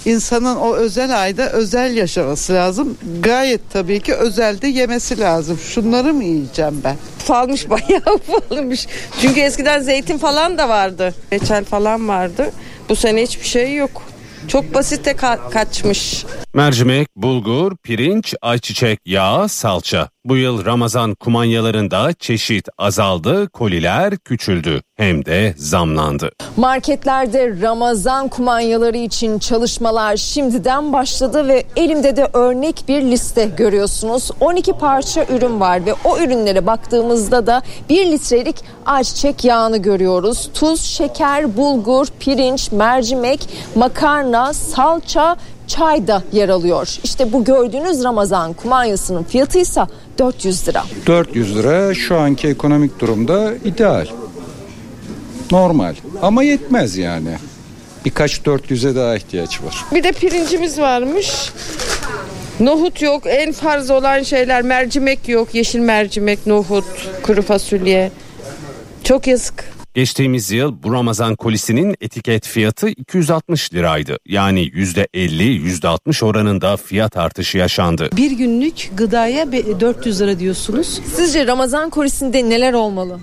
İnsanın o özel ayda özel yaşaması lazım. Gayet tabii ki özelde yemesi lazım. Şunları mı yiyeceğim ben? Ufalmış [laughs] bayağı ufalmış. Çünkü eskiden zeytin falan da vardı. Reçel falan vardı. Bu sene hiçbir şey yok. Çok basite ka- kaçmış. Mercimek, bulgur, pirinç, ayçiçek yağı, salça. Bu yıl Ramazan kumanyalarında çeşit azaldı, koliler küçüldü hem de zamlandı. Marketlerde Ramazan kumanyaları için çalışmalar şimdiden başladı ve elimde de örnek bir liste görüyorsunuz. 12 parça ürün var ve o ürünlere baktığımızda da 1 litrelik ayçiçek yağını görüyoruz. Tuz, şeker, bulgur, pirinç, mercimek, makarna, salça, çay da yer alıyor. İşte bu gördüğünüz Ramazan kumanyasının fiyatı ise 400 lira. 400 lira şu anki ekonomik durumda ideal. Normal ama yetmez yani. Birkaç 400'e daha ihtiyaç var. Bir de pirincimiz varmış. Nohut yok. En farz olan şeyler mercimek yok. Yeşil mercimek, nohut, kuru fasulye. Çok yazık. Geçtiğimiz yıl bu Ramazan kolisinin etiket fiyatı 260 liraydı. Yani %50-%60 oranında fiyat artışı yaşandı. Bir günlük gıdaya 400 lira diyorsunuz. Sizce Ramazan kolisinde neler olmalı?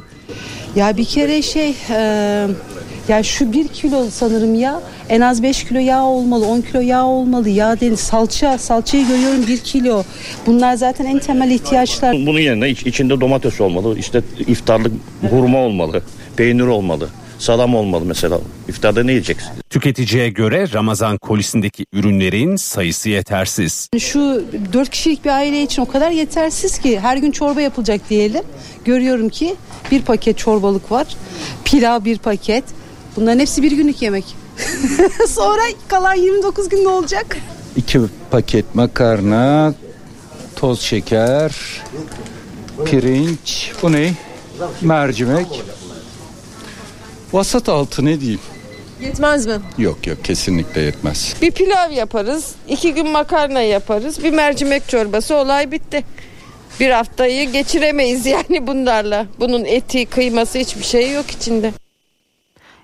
Ya bir kere şey e, ya şu bir kilo sanırım ya en az 5 kilo yağ olmalı 10 kilo yağ olmalı. Yağ değil salça salçayı görüyorum 1 kilo. Bunlar zaten en temel ihtiyaçlar. Bunun yerine iç, içinde domates olmalı işte iftarlık hurma olmalı peynir olmalı salam olmalı mesela iftarda ne yiyeceksin? Tüketiciye göre Ramazan kolisindeki ürünlerin sayısı yetersiz. Şu 4 kişilik bir aile için o kadar yetersiz ki her gün çorba yapılacak diyelim. Görüyorum ki bir paket çorbalık var. Pilav bir paket. Bunların hepsi bir günlük yemek. [laughs] Sonra kalan 29 gün ne olacak? İki paket makarna, toz şeker, pirinç, bu ne? Mercimek. Vasat altı ne diyeyim? Yetmez mi? Yok yok kesinlikle yetmez. Bir pilav yaparız, iki gün makarna yaparız, bir mercimek çorbası olay bitti. Bir haftayı geçiremeyiz yani bunlarla. Bunun eti, kıyması hiçbir şey yok içinde.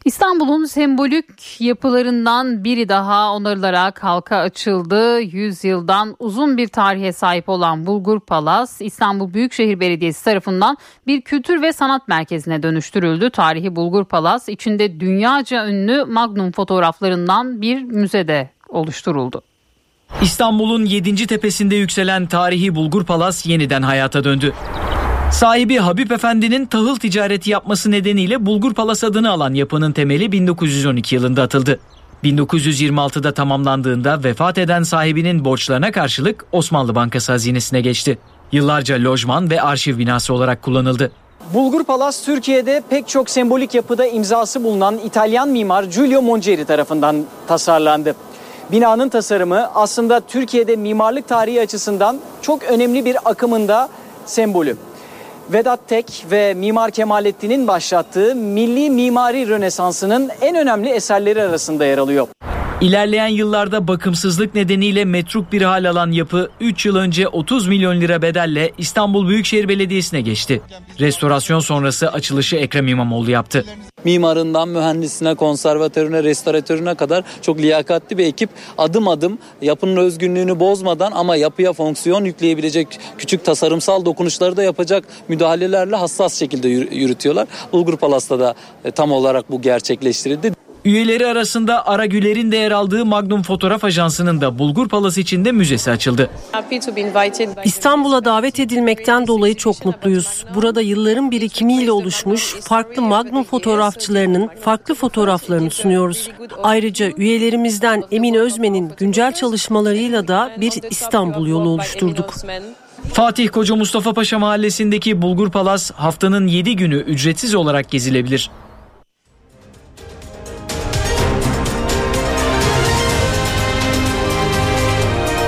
İstanbul'un sembolik yapılarından biri daha onarılarak halka açıldı. 100 yıldan uzun bir tarihe sahip olan Bulgur Palas, İstanbul Büyükşehir Belediyesi tarafından bir kültür ve sanat merkezine dönüştürüldü. Tarihi Bulgur Palas içinde dünyaca ünlü Magnum fotoğraflarından bir müzede oluşturuldu. İstanbul'un 7. tepesinde yükselen tarihi Bulgur Palas yeniden hayata döndü. Sahibi Habib Efendi'nin tahıl ticareti yapması nedeniyle Bulgur Palas adını alan yapının temeli 1912 yılında atıldı. 1926'da tamamlandığında vefat eden sahibinin borçlarına karşılık Osmanlı Bankası hazinesine geçti. Yıllarca lojman ve arşiv binası olarak kullanıldı. Bulgur Palas Türkiye'de pek çok sembolik yapıda imzası bulunan İtalyan mimar Giulio Mongeri tarafından tasarlandı. Binanın tasarımı aslında Türkiye'de mimarlık tarihi açısından çok önemli bir akımında sembolü. Vedat Tek ve Mimar Kemalettin'in başlattığı Milli Mimari Rönesansı'nın en önemli eserleri arasında yer alıyor. İlerleyen yıllarda bakımsızlık nedeniyle metruk bir hal alan yapı 3 yıl önce 30 milyon lira bedelle İstanbul Büyükşehir Belediyesi'ne geçti. Restorasyon sonrası açılışı Ekrem İmamoğlu yaptı. Mimarından mühendisine, konservatörüne, restoratörüne kadar çok liyakatli bir ekip adım adım yapının özgünlüğünü bozmadan ama yapıya fonksiyon yükleyebilecek küçük tasarımsal dokunuşları da yapacak müdahalelerle hassas şekilde yürütüyorlar. Bulgur Palas'ta da e, tam olarak bu gerçekleştirildi. Üyeleri arasında Ara Güler'in de yer aldığı Magnum Fotoğraf Ajansı'nın da Bulgur Palası içinde müzesi açıldı. İstanbul'a davet edilmekten dolayı çok mutluyuz. Burada yılların birikimiyle oluşmuş farklı Magnum fotoğrafçılarının farklı fotoğraflarını sunuyoruz. Ayrıca üyelerimizden Emin Özmen'in güncel çalışmalarıyla da bir İstanbul yolu oluşturduk. Fatih Koca Mustafa Paşa Mahallesi'ndeki Bulgur Palas haftanın 7 günü ücretsiz olarak gezilebilir.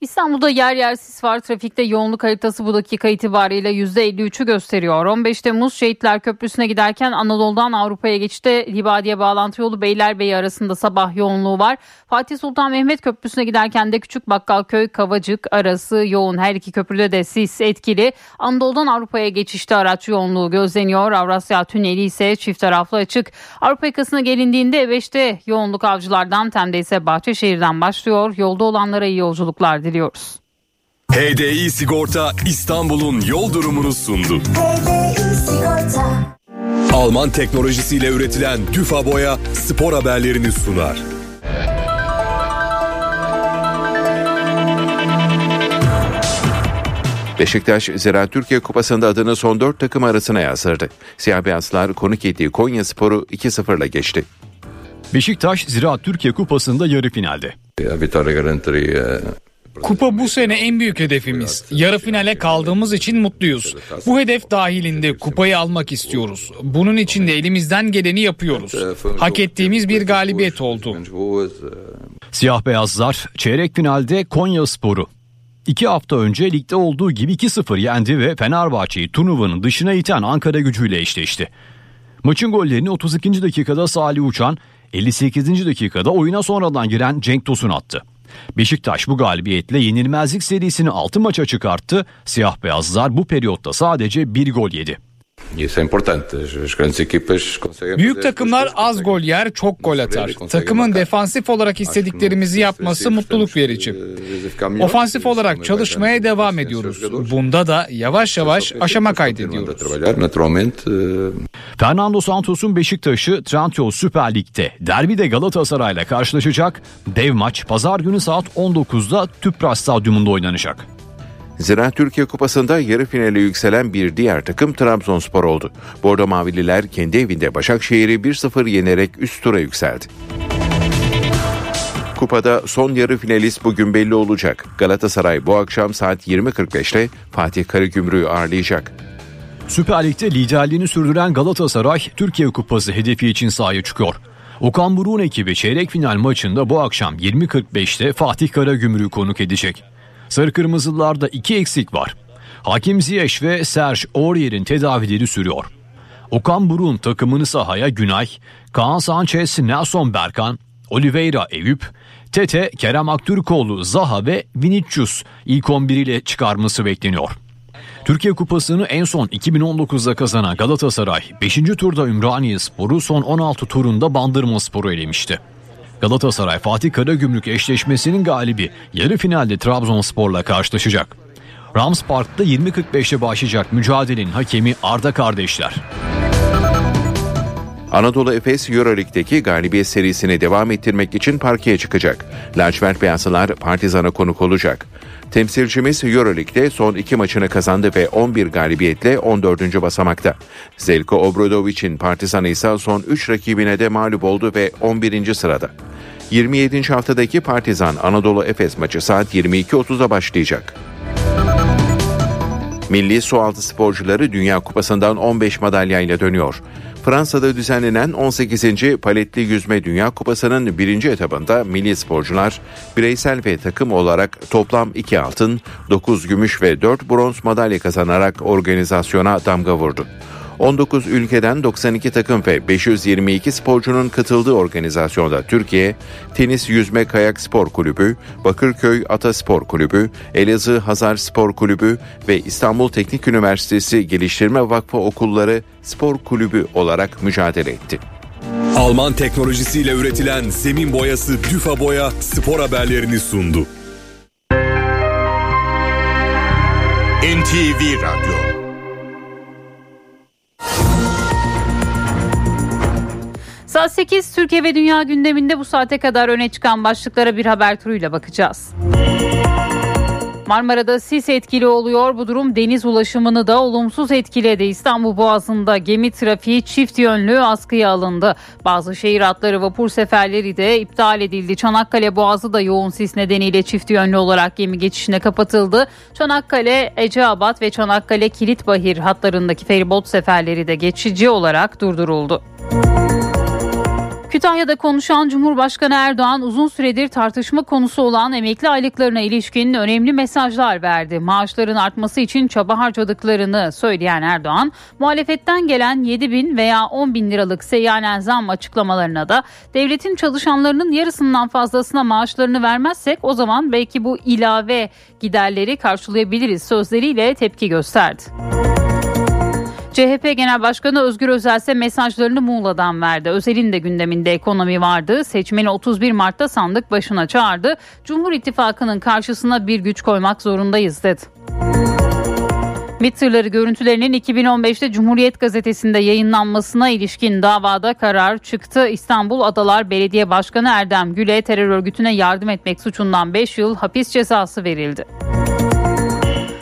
İstanbul'da yer yer sis var. Trafikte yoğunluk haritası bu dakika itibariyle %53'ü gösteriyor. 15 Temmuz Şehitler Köprüsü'ne giderken Anadolu'dan Avrupa'ya geçişte Libadiye bağlantı yolu Beylerbeyi arasında sabah yoğunluğu var. Fatih Sultan Mehmet Köprüsü'ne giderken de Küçük Bakkalköy Kavacık arası yoğun. Her iki köprüde de sis etkili. Anadolu'dan Avrupa'ya geçişte araç yoğunluğu gözleniyor. Avrasya Tüneli ise çift taraflı açık. Avrupa yakasına gelindiğinde E5'te yoğunluk avcılardan Tem'de ise Bahçeşehir'den başlıyor. Yolda olanlara iyi yolculuklar diliyoruz. HDI Sigorta İstanbul'un yol durumunu sundu. Alman teknolojisiyle üretilen Düfa Boya spor haberlerini sunar. Beşiktaş Ziraat Türkiye Kupası'nda adını son dört takım arasına yazdırdı. Siyah beyazlar konuk ettiği Konya Sporu 2-0'la geçti. Beşiktaş Ziraat Türkiye Kupası'nda yarı finalde. Kupa bu sene en büyük hedefimiz. Yarı finale kaldığımız için mutluyuz. Bu hedef dahilinde kupayı almak istiyoruz. Bunun için de elimizden geleni yapıyoruz. Hak ettiğimiz bir galibiyet oldu. Siyah beyazlar çeyrek finalde Konya Sporu. İki hafta önce ligde olduğu gibi 2-0 yendi ve Fenerbahçe'yi turnuvanın dışına iten Ankara gücüyle eşleşti. Maçın gollerini 32. dakikada Salih Uçan, 58. dakikada oyuna sonradan giren Cenk Tosun attı. Beşiktaş bu galibiyetle yenilmezlik serisini 6 maça çıkarttı. Siyah beyazlar bu periyotta sadece bir gol yedi. Büyük takımlar az gol yer, çok gol atar. Takımın defansif olarak istediklerimizi yapması mutluluk verici. Ofansif olarak çalışmaya devam ediyoruz. Bunda da yavaş yavaş aşama kaydediyoruz. Fernando Santos'un Beşiktaş'ı Trendyol Süper Lig'de derbide Galatasaray'la karşılaşacak. Dev maç pazar günü saat 19'da Tüpraş Stadyumunda oynanacak. Ziraat Türkiye Kupası'nda yarı finale yükselen bir diğer takım Trabzonspor oldu. Bordo Mavililer kendi evinde Başakşehir'i 1-0 yenerek üst tura yükseldi. Kupada son yarı finalist bugün belli olacak. Galatasaray bu akşam saat 20.45'te Fatih Karagümrük'ü ağırlayacak. Süper Lig'de liderliğini sürdüren Galatasaray Türkiye Kupası hedefi için sahaya çıkıyor. Okan Buruk'un ekibi çeyrek final maçında bu akşam 20.45'te Fatih Karagümrük'ü konuk edecek. Sarı Kırmızılılarda iki eksik var. Hakim Ziyech ve Serge Aurier'in tedavileri sürüyor. Okan Buruk'un takımını sahaya Günay, Kaan Sanchez, Nelson Berkan, Oliveira Eyüp, Tete, Kerem Aktürkoğlu, Zaha ve Vinicius ilk 11 ile çıkarması bekleniyor. Türkiye Kupası'nı en son 2019'da kazanan Galatasaray 5. turda Ümraniye Sporu son 16 turunda Bandırma Sporu elemişti. Galatasaray Fatih Karagümrük eşleşmesinin galibi yarı finalde Trabzonspor'la karşılaşacak. Rams Park'ta 20.45'te başlayacak mücadelenin hakemi Arda kardeşler. Anadolu Efes Euroleague'deki galibiyet serisini devam ettirmek için parkeye çıkacak. Lacivert Beyazlılar Partizan'a konuk olacak. Temsilcimiz Euroleague'de son iki maçını kazandı ve 11 galibiyetle 14. basamakta. Zelko Obradovic'in Partizan'ı ise son 3 rakibine de mağlup oldu ve 11. sırada. 27. haftadaki Partizan Anadolu Efes maçı saat 22.30'da başlayacak. Milli sualtı sporcuları Dünya Kupası'ndan 15 madalyayla dönüyor. Fransa'da düzenlenen 18. paletli yüzme Dünya Kupası'nın birinci etabında milli sporcular bireysel ve takım olarak toplam 2 altın, 9 gümüş ve 4 bronz madalya kazanarak organizasyona damga vurdu. 19 ülkeden 92 takım ve 522 sporcunun katıldığı organizasyonda Türkiye, Tenis Yüzme Kayak Spor Kulübü, Bakırköy Ata Spor Kulübü, Elazığ Hazar Spor Kulübü ve İstanbul Teknik Üniversitesi Geliştirme Vakfı Okulları Spor Kulübü olarak mücadele etti. Alman teknolojisiyle üretilen zemin boyası Düfa Boya spor haberlerini sundu. NTV Radyo Saat 8 Türkiye ve Dünya gündeminde bu saate kadar öne çıkan başlıklara bir haber turuyla bakacağız. Marmara'da sis etkili oluyor. Bu durum deniz ulaşımını da olumsuz etkiledi. İstanbul Boğazı'nda gemi trafiği çift yönlü askıya alındı. Bazı şehir hatları vapur seferleri de iptal edildi. Çanakkale Boğazı da yoğun sis nedeniyle çift yönlü olarak gemi geçişine kapatıldı. Çanakkale, Eceabat ve Çanakkale Kilitbahir hatlarındaki feribot seferleri de geçici olarak durduruldu. Kütahya'da konuşan Cumhurbaşkanı Erdoğan uzun süredir tartışma konusu olan emekli aylıklarına ilişkin önemli mesajlar verdi. Maaşların artması için çaba harcadıklarını söyleyen Erdoğan, muhalefetten gelen 7 bin veya 10 bin liralık seyyanen zam açıklamalarına da devletin çalışanlarının yarısından fazlasına maaşlarını vermezsek o zaman belki bu ilave giderleri karşılayabiliriz sözleriyle tepki gösterdi. CHP Genel Başkanı Özgür Özel ise mesajlarını Muğla'dan verdi. Özel'in de gündeminde ekonomi vardı. Seçmeni 31 Mart'ta sandık başına çağırdı. Cumhur İttifakı'nın karşısına bir güç koymak zorundayız dedi. MİT görüntülerinin 2015'te Cumhuriyet Gazetesi'nde yayınlanmasına ilişkin davada karar çıktı. İstanbul Adalar Belediye Başkanı Erdem Gül'e terör örgütüne yardım etmek suçundan 5 yıl hapis cezası verildi.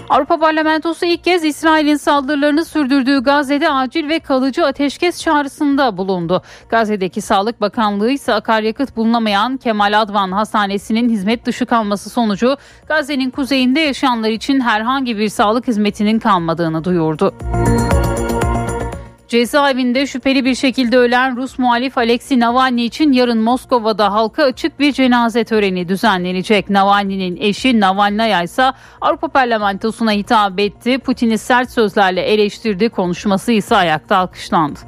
Avrupa Parlamentosu ilk kez İsrail'in saldırılarını sürdürdüğü Gazze'de acil ve kalıcı ateşkes çağrısında bulundu. Gazze'deki Sağlık Bakanlığı ise akaryakıt bulunamayan Kemal Advan Hastanesi'nin hizmet dışı kalması sonucu Gazze'nin kuzeyinde yaşayanlar için herhangi bir sağlık hizmetinin kalmadığını duyurdu. Cezaevinde şüpheli bir şekilde ölen Rus muhalif Alexei Navalny için yarın Moskova'da halka açık bir cenaze töreni düzenlenecek. Navalny'nin eşi Navalnaya ise Avrupa Parlamentosu'na hitap etti. Putin'i sert sözlerle eleştirdi. Konuşması ise ayakta alkışlandı.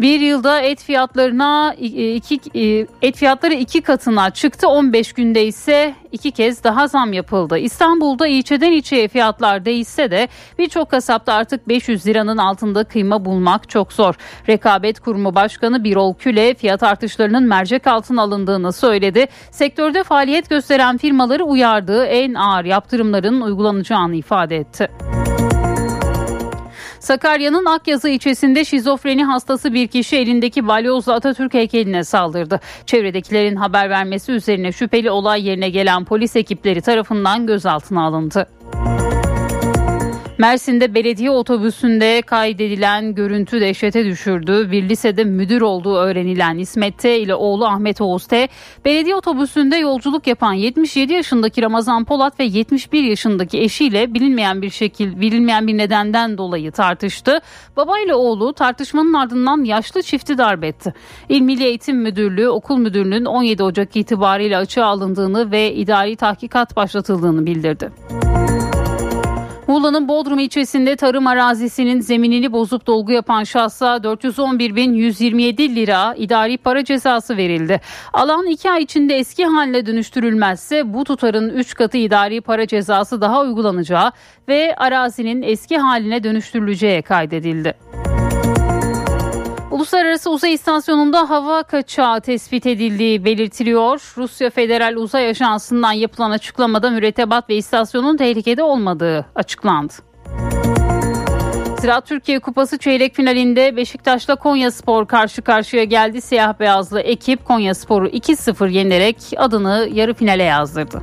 Bir yılda et fiyatlarına iki, et fiyatları iki katına çıktı. 15 günde ise iki kez daha zam yapıldı. İstanbul'da ilçeden ilçeye fiyatlar değişse de birçok kasapta artık 500 liranın altında kıyma bulmak çok zor. Rekabet Kurumu Başkanı Birol Küle fiyat artışlarının mercek altına alındığını söyledi. Sektörde faaliyet gösteren firmaları uyardığı en ağır yaptırımların uygulanacağını ifade etti. Sakarya'nın Akyazı ilçesinde şizofreni hastası bir kişi elindeki balyozla Atatürk heykeline saldırdı. Çevredekilerin haber vermesi üzerine şüpheli olay yerine gelen polis ekipleri tarafından gözaltına alındı. Mersin'de belediye otobüsünde kaydedilen görüntü dehşete düşürdü. Bir lisede müdür olduğu öğrenilen İsmet T ile oğlu Ahmet Oğuz T, belediye otobüsünde yolculuk yapan 77 yaşındaki Ramazan Polat ve 71 yaşındaki eşiyle bilinmeyen bir şekil, bilinmeyen bir nedenden dolayı tartıştı. Baba ile oğlu tartışmanın ardından yaşlı çifti darp etti. İl Milli Eğitim Müdürlüğü okul müdürünün 17 Ocak itibariyle açığa alındığını ve idari tahkikat başlatıldığını bildirdi. Muğla'nın Bodrum ilçesinde tarım arazisinin zeminini bozup dolgu yapan şahsa 411.127 lira idari para cezası verildi. Alan 2 ay içinde eski haline dönüştürülmezse bu tutarın 3 katı idari para cezası daha uygulanacağı ve arazinin eski haline dönüştürüleceği kaydedildi. Uluslararası Uzay İstasyonu'nda hava kaçağı tespit edildiği belirtiliyor. Rusya Federal Uzay Ajansı'ndan yapılan açıklamada mürettebat ve istasyonun tehlikede olmadığı açıklandı. Ziraat Türkiye Kupası çeyrek finalinde Beşiktaş'la Konya Spor karşı karşıya geldi. Siyah beyazlı ekip Konya Spor'u 2-0 yenerek adını yarı finale yazdırdı.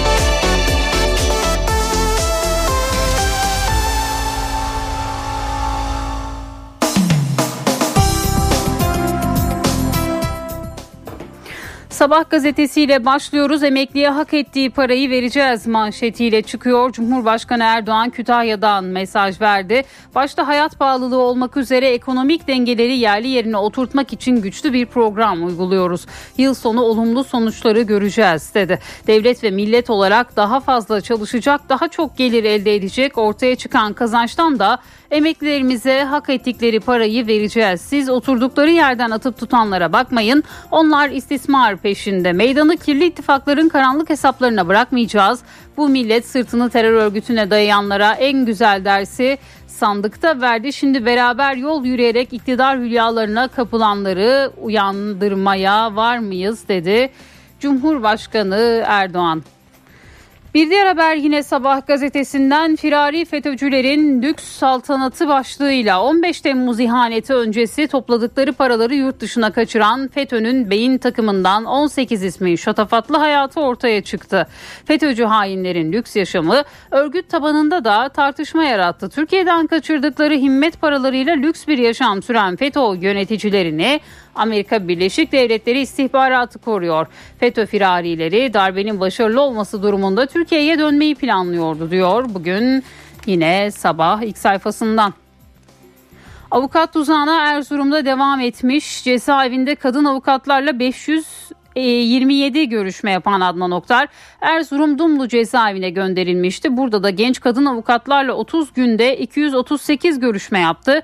Sabah gazetesiyle başlıyoruz. Emekliye hak ettiği parayı vereceğiz manşetiyle çıkıyor. Cumhurbaşkanı Erdoğan Kütahya'dan mesaj verdi. Başta hayat pahalılığı olmak üzere ekonomik dengeleri yerli yerine oturtmak için güçlü bir program uyguluyoruz. Yıl sonu olumlu sonuçları göreceğiz dedi. Devlet ve millet olarak daha fazla çalışacak, daha çok gelir elde edecek. Ortaya çıkan kazançtan da emeklilerimize hak ettikleri parayı vereceğiz. Siz oturdukları yerden atıp tutanlara bakmayın. Onlar istismar peşinde. Meydanı kirli ittifakların karanlık hesaplarına bırakmayacağız. Bu millet sırtını terör örgütüne dayayanlara en güzel dersi sandıkta verdi. Şimdi beraber yol yürüyerek iktidar hülyalarına kapılanları uyandırmaya var mıyız dedi. Cumhurbaşkanı Erdoğan. Bir diğer haber yine Sabah gazetesinden firari FETÖ'cülerin lüks saltanatı başlığıyla 15 Temmuz ihaneti öncesi topladıkları paraları yurt dışına kaçıran FETÖ'nün beyin takımından 18 ismin şatafatlı hayatı ortaya çıktı. FETÖ'cü hainlerin lüks yaşamı örgüt tabanında da tartışma yarattı. Türkiye'den kaçırdıkları himmet paralarıyla lüks bir yaşam süren FETÖ yöneticilerini Amerika Birleşik Devletleri istihbaratı koruyor. FETÖ firarileri darbenin başarılı olması durumunda Türkiye'ye dönmeyi planlıyordu diyor. Bugün yine sabah ilk sayfasından. Avukat tuzağına Erzurum'da devam etmiş. Cezaevinde kadın avukatlarla 500 27 görüşme yapan Adnan Oktar Erzurum Dumlu cezaevine gönderilmişti. Burada da genç kadın avukatlarla 30 günde 238 görüşme yaptı.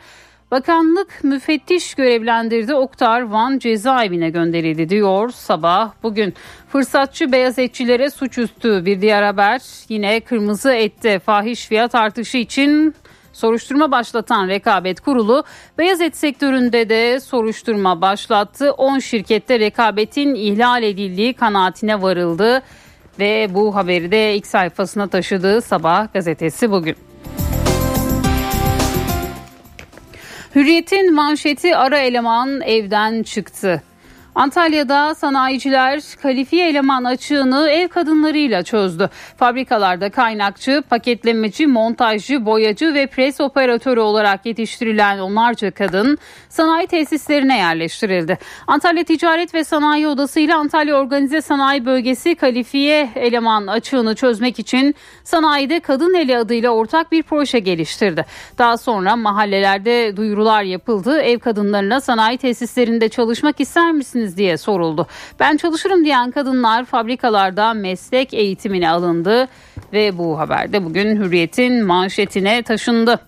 Bakanlık müfettiş görevlendirdi. Oktar Van cezaevine gönderildi diyor sabah bugün. Fırsatçı beyaz etçilere suçüstü bir diğer haber. Yine kırmızı ette fahiş fiyat artışı için soruşturma başlatan Rekabet Kurulu beyaz et sektöründe de soruşturma başlattı. 10 şirkette rekabetin ihlal edildiği kanaatine varıldı ve bu haberi de ilk sayfasına taşıdığı Sabah gazetesi bugün. Hürriyet'in manşeti ara eleman evden çıktı. Antalya'da sanayiciler kalifiye eleman açığını ev kadınlarıyla çözdü. Fabrikalarda kaynakçı, paketlemeci, montajcı, boyacı ve pres operatörü olarak yetiştirilen onlarca kadın sanayi tesislerine yerleştirildi. Antalya Ticaret ve Sanayi Odası ile Antalya Organize Sanayi Bölgesi kalifiye eleman açığını çözmek için sanayide kadın eli adıyla ortak bir proje geliştirdi. Daha sonra mahallelerde duyurular yapıldı. Ev kadınlarına sanayi tesislerinde çalışmak ister misiniz? Misiniz diye soruldu. Ben çalışırım diyen kadınlar fabrikalarda meslek eğitimine alındı ve bu haberde bugün Hürriyet'in manşetine taşındı.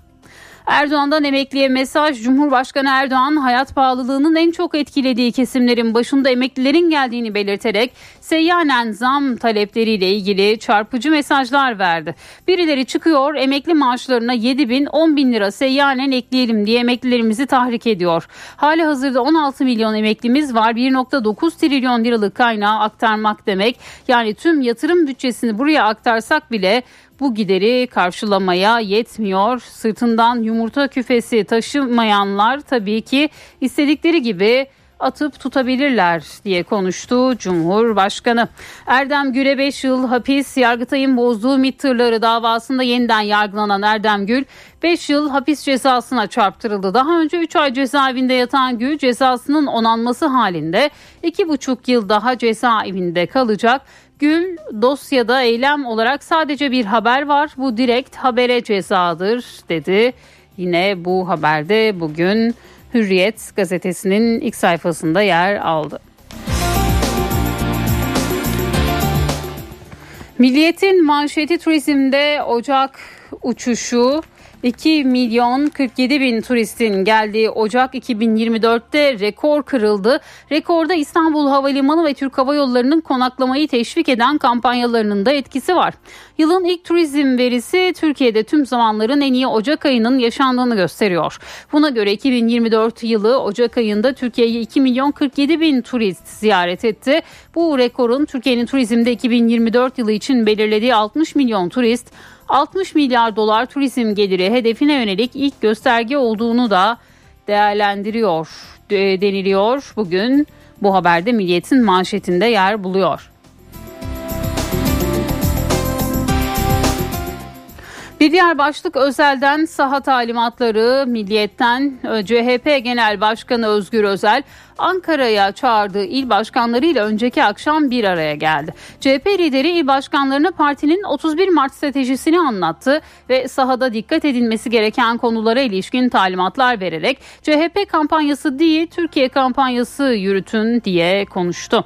Erdoğan'dan emekliye mesaj Cumhurbaşkanı Erdoğan hayat pahalılığının en çok etkilediği kesimlerin başında emeklilerin geldiğini belirterek seyyanen zam talepleriyle ilgili çarpıcı mesajlar verdi. Birileri çıkıyor emekli maaşlarına 7 bin 10 bin lira seyyanen ekleyelim diye emeklilerimizi tahrik ediyor. Hali hazırda 16 milyon emeklimiz var 1.9 trilyon liralık kaynağı aktarmak demek. Yani tüm yatırım bütçesini buraya aktarsak bile bu gideri karşılamaya yetmiyor. Sırtından yumurta küfesi taşımayanlar tabii ki istedikleri gibi atıp tutabilirler diye konuştu Cumhurbaşkanı. Erdem Gül'e 5 yıl hapis Yargıtay'ın bozduğu MİT tırları davasında yeniden yargılanan Erdem Gül 5 yıl hapis cezasına çarptırıldı. Daha önce 3 ay cezaevinde yatan Gül cezasının onanması halinde 2,5 yıl daha cezaevinde kalacak. Gül dosyada eylem olarak sadece bir haber var. Bu direkt habere cezadır dedi. Yine bu haberde bugün Hürriyet gazetesinin ilk sayfasında yer aldı. Milliyetin manşeti turizmde Ocak uçuşu 2 milyon 47 bin turistin geldiği Ocak 2024'te rekor kırıldı. Rekorda İstanbul Havalimanı ve Türk Hava Yolları'nın konaklamayı teşvik eden kampanyalarının da etkisi var. Yılın ilk turizm verisi Türkiye'de tüm zamanların en iyi Ocak ayının yaşandığını gösteriyor. Buna göre 2024 yılı Ocak ayında Türkiye'yi 2 milyon 47 bin turist ziyaret etti. Bu rekorun Türkiye'nin turizmde 2024 yılı için belirlediği 60 milyon turist 60 milyar dolar turizm geliri hedefine yönelik ilk gösterge olduğunu da değerlendiriyor deniliyor. Bugün bu haberde Milliyet'in manşetinde yer buluyor. Bir diğer başlık özelden saha talimatları Milliyet'ten CHP Genel Başkanı Özgür Özel Ankara'ya çağırdığı il başkanlarıyla önceki akşam bir araya geldi. CHP lideri il başkanlarına partinin 31 Mart stratejisini anlattı ve sahada dikkat edilmesi gereken konulara ilişkin talimatlar vererek CHP kampanyası değil Türkiye kampanyası yürütün diye konuştu.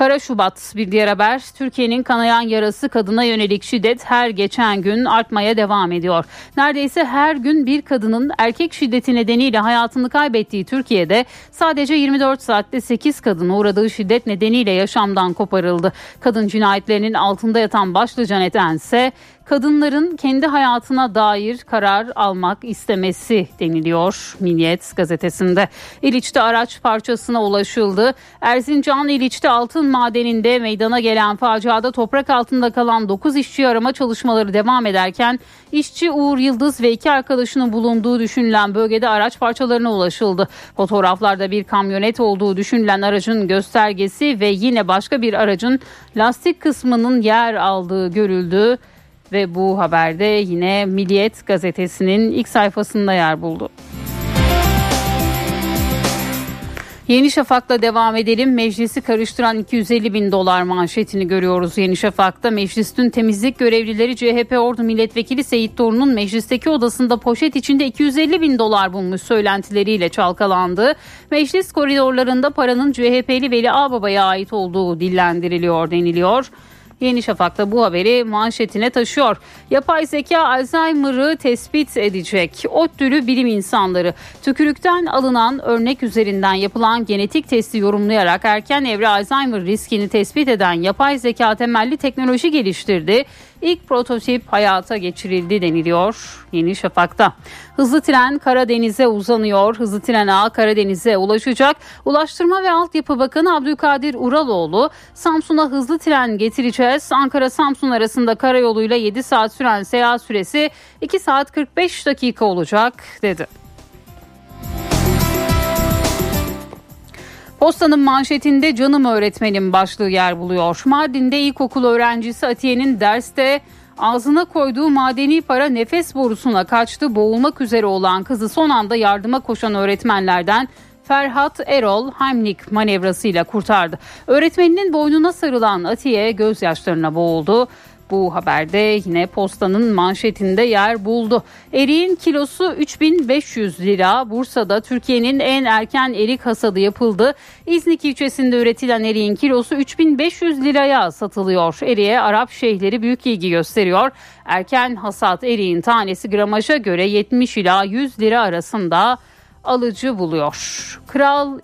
Kara Şubat bir diğer haber. Türkiye'nin kanayan yarası kadına yönelik şiddet her geçen gün artmaya devam ediyor. Neredeyse her gün bir kadının erkek şiddeti nedeniyle hayatını kaybettiği Türkiye'de sadece 24 saatte 8 kadın uğradığı şiddet nedeniyle yaşamdan koparıldı. Kadın cinayetlerinin altında yatan başlıca nedense kadınların kendi hayatına dair karar almak istemesi deniliyor Milliyet gazetesinde. İliç'te araç parçasına ulaşıldı. Erzincan İliç'te altın madeninde meydana gelen faciada toprak altında kalan 9 işçi arama çalışmaları devam ederken işçi Uğur Yıldız ve iki arkadaşının bulunduğu düşünülen bölgede araç parçalarına ulaşıldı. Fotoğraflarda bir kamyonet olduğu düşünülen aracın göstergesi ve yine başka bir aracın lastik kısmının yer aldığı görüldü ve bu haberde yine Milliyet gazetesinin ilk sayfasında yer buldu. Yeni Şafak'la devam edelim. Meclisi karıştıran 250 bin dolar manşetini görüyoruz Yeni Şafak'ta. Meclis temizlik görevlileri CHP Ordu Milletvekili Seyit Doğru'nun meclisteki odasında poşet içinde 250 bin dolar bulmuş söylentileriyle çalkalandı. Meclis koridorlarında paranın CHP'li Veli Ağbaba'ya ait olduğu dillendiriliyor deniliyor. Yeni Şafak'ta bu haberi manşetine taşıyor. Yapay zeka Alzheimer'ı tespit edecek. ODTÜ'lü bilim insanları tükürükten alınan örnek üzerinden yapılan genetik testi yorumlayarak erken evre Alzheimer riskini tespit eden yapay zeka temelli teknoloji geliştirdi. İlk prototip hayata geçirildi deniliyor Yeni Şafak'ta. Hızlı tren Karadeniz'e uzanıyor. Hızlı tren ağı Karadeniz'e ulaşacak. Ulaştırma ve Altyapı Bakanı Abdülkadir Uraloğlu Samsun'a hızlı tren getireceğiz. Ankara-Samsun arasında karayoluyla 7 saat süren seyahat süresi 2 saat 45 dakika olacak dedi. Postanın manşetinde canım öğretmenim başlığı yer buluyor. Mardin'de ilkokul öğrencisi Atiye'nin derste ağzına koyduğu madeni para nefes borusuna kaçtı. Boğulmak üzere olan kızı son anda yardıma koşan öğretmenlerden Ferhat Erol Heimlich manevrasıyla kurtardı. Öğretmeninin boynuna sarılan Atiye gözyaşlarına boğuldu. Bu haberde yine postanın manşetinde yer buldu. Eriğin kilosu 3500 lira. Bursa'da Türkiye'nin en erken erik hasadı yapıldı. İznik ilçesinde üretilen eriğin kilosu 3500 liraya satılıyor. Eriğe Arap şeyhleri büyük ilgi gösteriyor. Erken hasat eriğin tanesi gramaja göre 70 ila 100 lira arasında alıcı buluyor. Kral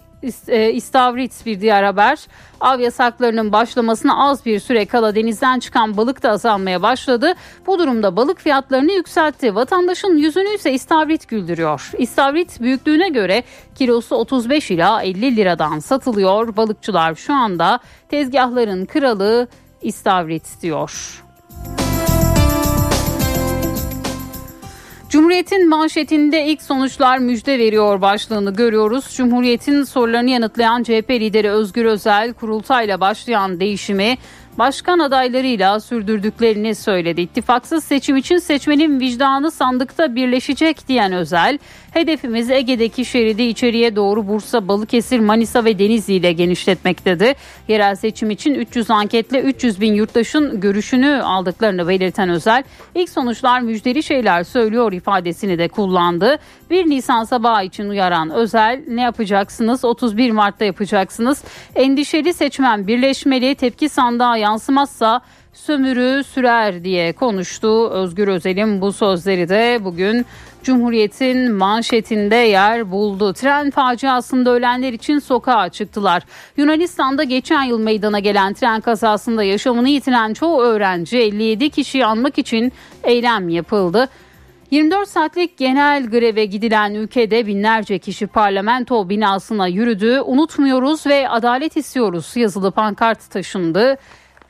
İstavrit bir diğer haber. Av yasaklarının başlamasına az bir süre kala denizden çıkan balık da azalmaya başladı. Bu durumda balık fiyatlarını yükseltti. Vatandaşın yüzünü ise istavrit güldürüyor. İstavrit büyüklüğüne göre kilosu 35 ila 50 liradan satılıyor. Balıkçılar şu anda tezgahların kralı istavrit diyor. Cumhuriyet'in manşetinde ilk sonuçlar müjde veriyor başlığını görüyoruz. Cumhuriyet'in sorularını yanıtlayan CHP lideri Özgür Özel kurultayla başlayan değişimi başkan adaylarıyla sürdürdüklerini söyledi. İttifaksız seçim için seçmenin vicdanı sandıkta birleşecek diyen Özel, hedefimiz Ege'deki şeridi içeriye doğru Bursa, Balıkesir, Manisa ve Denizli ile genişletmek dedi. Yerel seçim için 300 anketle 300 bin yurttaşın görüşünü aldıklarını belirten Özel, ilk sonuçlar müjdeli şeyler söylüyor ifadesini de kullandı. 1 Nisan sabahı için uyaran Özel, ne yapacaksınız? 31 Mart'ta yapacaksınız. Endişeli seçmen birleşmeli, tepki sandığa yansımazsa sömürü sürer diye konuştu. Özgür Özel'in bu sözleri de bugün Cumhuriyet'in manşetinde yer buldu. Tren faciasında ölenler için sokağa çıktılar. Yunanistan'da geçen yıl meydana gelen tren kazasında yaşamını yitiren çoğu öğrenci 57 kişiyi anmak için eylem yapıldı. 24 saatlik genel greve gidilen ülkede binlerce kişi parlamento binasına yürüdü. Unutmuyoruz ve adalet istiyoruz yazılı pankart taşındı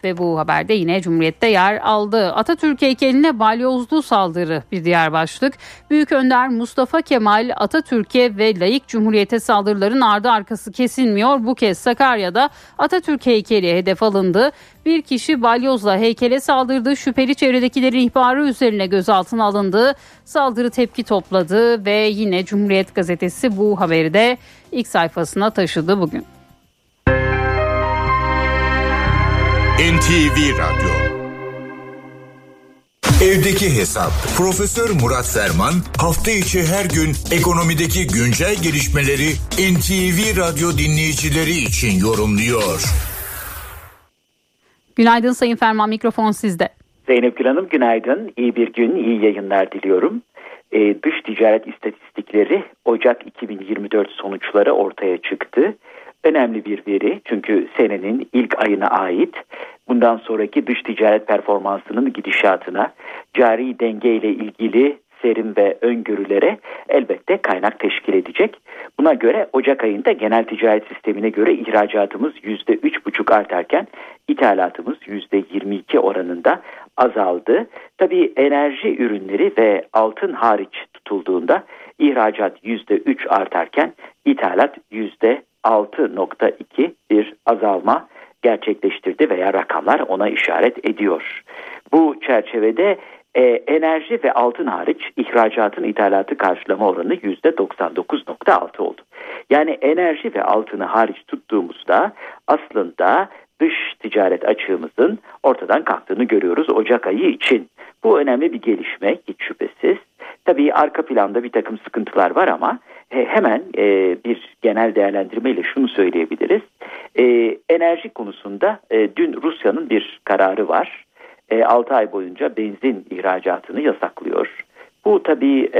ve bu haberde yine Cumhuriyet'te yer aldı. Atatürk heykeline balyozlu saldırı bir diğer başlık. Büyük Önder Mustafa Kemal Atatürk'e ve layık Cumhuriyet'e saldırıların ardı arkası kesilmiyor. Bu kez Sakarya'da Atatürk heykeli hedef alındı. Bir kişi balyozla heykele saldırdı. Şüpheli çevredekilerin ihbarı üzerine gözaltına alındı. Saldırı tepki topladı ve yine Cumhuriyet gazetesi bu haberi de ilk sayfasına taşıdı bugün. NTV Radyo Evdeki Hesap Profesör Murat Ferman hafta içi her gün ekonomideki güncel gelişmeleri NTV Radyo dinleyicileri için yorumluyor. Günaydın Sayın Ferman mikrofon sizde. Zeynep Gül Hanım günaydın. İyi bir gün, iyi yayınlar diliyorum. Ee, dış ticaret istatistikleri Ocak 2024 sonuçları ortaya çıktı önemli bir veri çünkü senenin ilk ayına ait bundan sonraki dış ticaret performansının gidişatına cari denge ile ilgili serim ve öngörülere elbette kaynak teşkil edecek. Buna göre Ocak ayında genel ticaret sistemine göre ihracatımız %3,5 artarken ithalatımız %22 oranında azaldı. Tabii enerji ürünleri ve altın hariç tutulduğunda ihracat %3 artarken ithalat %3 6.2 bir azalma gerçekleştirdi veya rakamlar ona işaret ediyor. Bu çerçevede e, enerji ve altın hariç ihracatın ithalatı karşılama oranı %99.6 oldu. Yani enerji ve altını hariç tuttuğumuzda aslında dış ticaret açığımızın ortadan kalktığını görüyoruz Ocak ayı için. Bu önemli bir gelişme hiç şüphesiz. Tabii arka planda bir takım sıkıntılar var ama e, hemen e, bir genel değerlendirmeyle şunu söyleyebiliriz. E, enerji konusunda dün Rusya'nın bir kararı var. 6 ay boyunca benzin ihracatını yasaklıyor. Bu tabii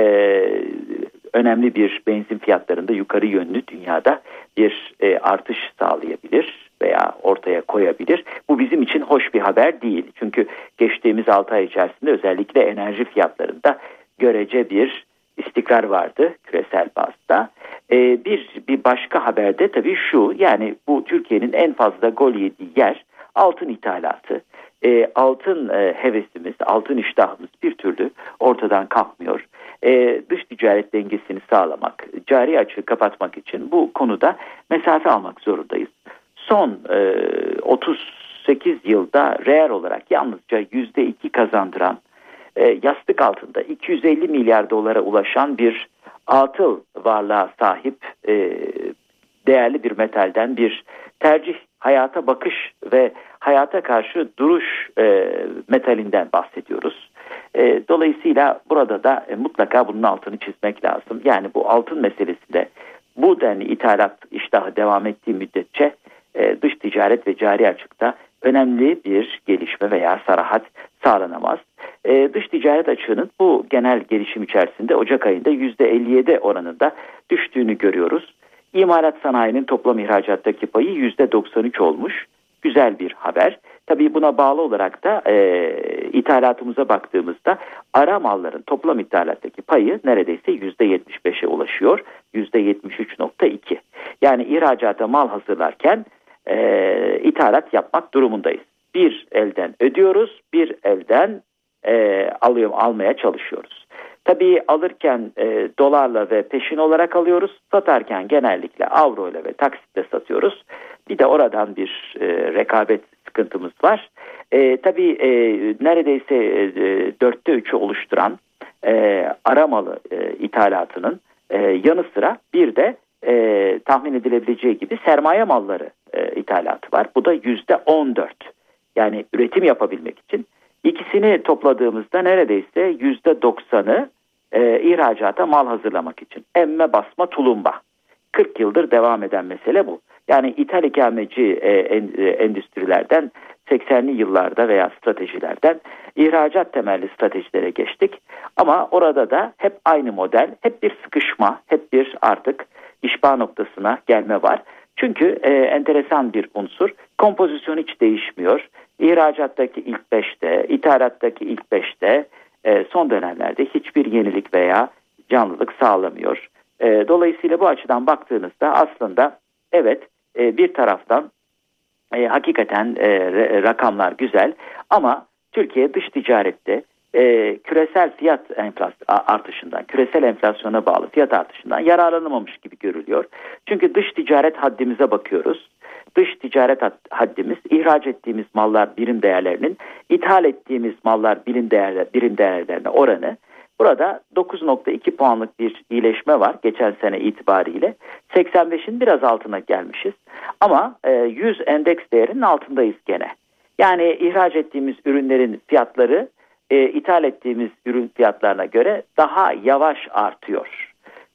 önemli bir benzin fiyatlarında yukarı yönlü dünyada bir artış sağlayabilir veya ortaya koyabilir. Bu bizim için hoş bir haber değil. Çünkü geçtiğimiz 6 ay içerisinde özellikle enerji fiyatlarında görece bir istikrar vardı küresel bazda. Ee, bir bir başka haberde tabii şu yani bu Türkiye'nin en fazla gol yediği yer altın ithalatı. Ee, altın e, hevesimiz, altın iştahımız bir türlü ortadan kalkmıyor. Ee, dış ticaret dengesini sağlamak, cari açığı kapatmak için bu konuda mesafe almak zorundayız. Son e, 38 yılda reel olarak yalnızca %2 kazandıran e, yastık altında 250 milyar dolara ulaşan bir atıl varlığa sahip e, değerli bir metalden bir tercih, hayata bakış ve hayata karşı duruş e, metalinden bahsediyoruz. Dolayısıyla burada da mutlaka bunun altını çizmek lazım. Yani bu altın meselesinde bu denli ithalat iştahı devam ettiği müddetçe dış ticaret ve cari açıkta önemli bir gelişme veya sarahat sağlanamaz. Ee, dış ticaret açığının bu genel gelişim içerisinde Ocak ayında %57 oranında düştüğünü görüyoruz. İmalat sanayinin toplam ihracattaki payı %93 olmuş. Güzel bir haber. Tabii buna bağlı olarak da e, ithalatımıza baktığımızda ara malların toplam ithalattaki payı neredeyse %75'e ulaşıyor. %73.2. Yani ihracata mal hazırlarken e, ithalat yapmak durumundayız. Bir elden ödüyoruz, bir elden e, alıyor, almaya çalışıyoruz. Tabii alırken e, dolarla ve peşin olarak alıyoruz. Satarken genellikle avro ile ve taksitle satıyoruz. Bir de oradan bir e, rekabet sıkıntımız var. E, tabii e, neredeyse e, dörtte üçü oluşturan e, aramalı e, ithalatının e, yanı sıra bir de e, tahmin edilebileceği gibi sermaye malları e, ithalatı var. Bu da yüzde on dört. Yani üretim yapabilmek için. ikisini topladığımızda neredeyse yüzde doksanı e, ihracata mal hazırlamak için. Emme basma tulumba. 40 yıldır devam eden mesele bu. Yani ithal ikameci e, en, e, endüstrilerden 80'li yıllarda veya stratejilerden ihracat temelli stratejilere geçtik. Ama orada da hep aynı model, hep bir sıkışma, hep bir artık işba noktasına gelme var. Çünkü e, enteresan bir unsur. Kompozisyon hiç değişmiyor. İhracattaki ilk beşte, ithalattaki ilk beşte e, son dönemlerde hiçbir yenilik veya canlılık sağlamıyor. E, dolayısıyla bu açıdan baktığınızda aslında evet e, bir taraftan e, hakikaten e, rakamlar güzel ama Türkiye dış ticarette e, küresel fiyat artışından, küresel enflasyona bağlı fiyat artışından yararlanamamış gibi görülüyor. Çünkü dış ticaret haddimize bakıyoruz. Dış ticaret haddimiz ihraç ettiğimiz mallar birim değerlerinin ithal ettiğimiz mallar birim, değerler, birim değerlerine oranı Burada 9.2 puanlık bir iyileşme var geçen sene itibariyle. 85'in biraz altına gelmişiz. Ama 100 e, endeks değerinin altındayız gene. Yani ihraç ettiğimiz ürünlerin fiyatları e, ithal ettiğimiz ürün fiyatlarına göre daha yavaş artıyor.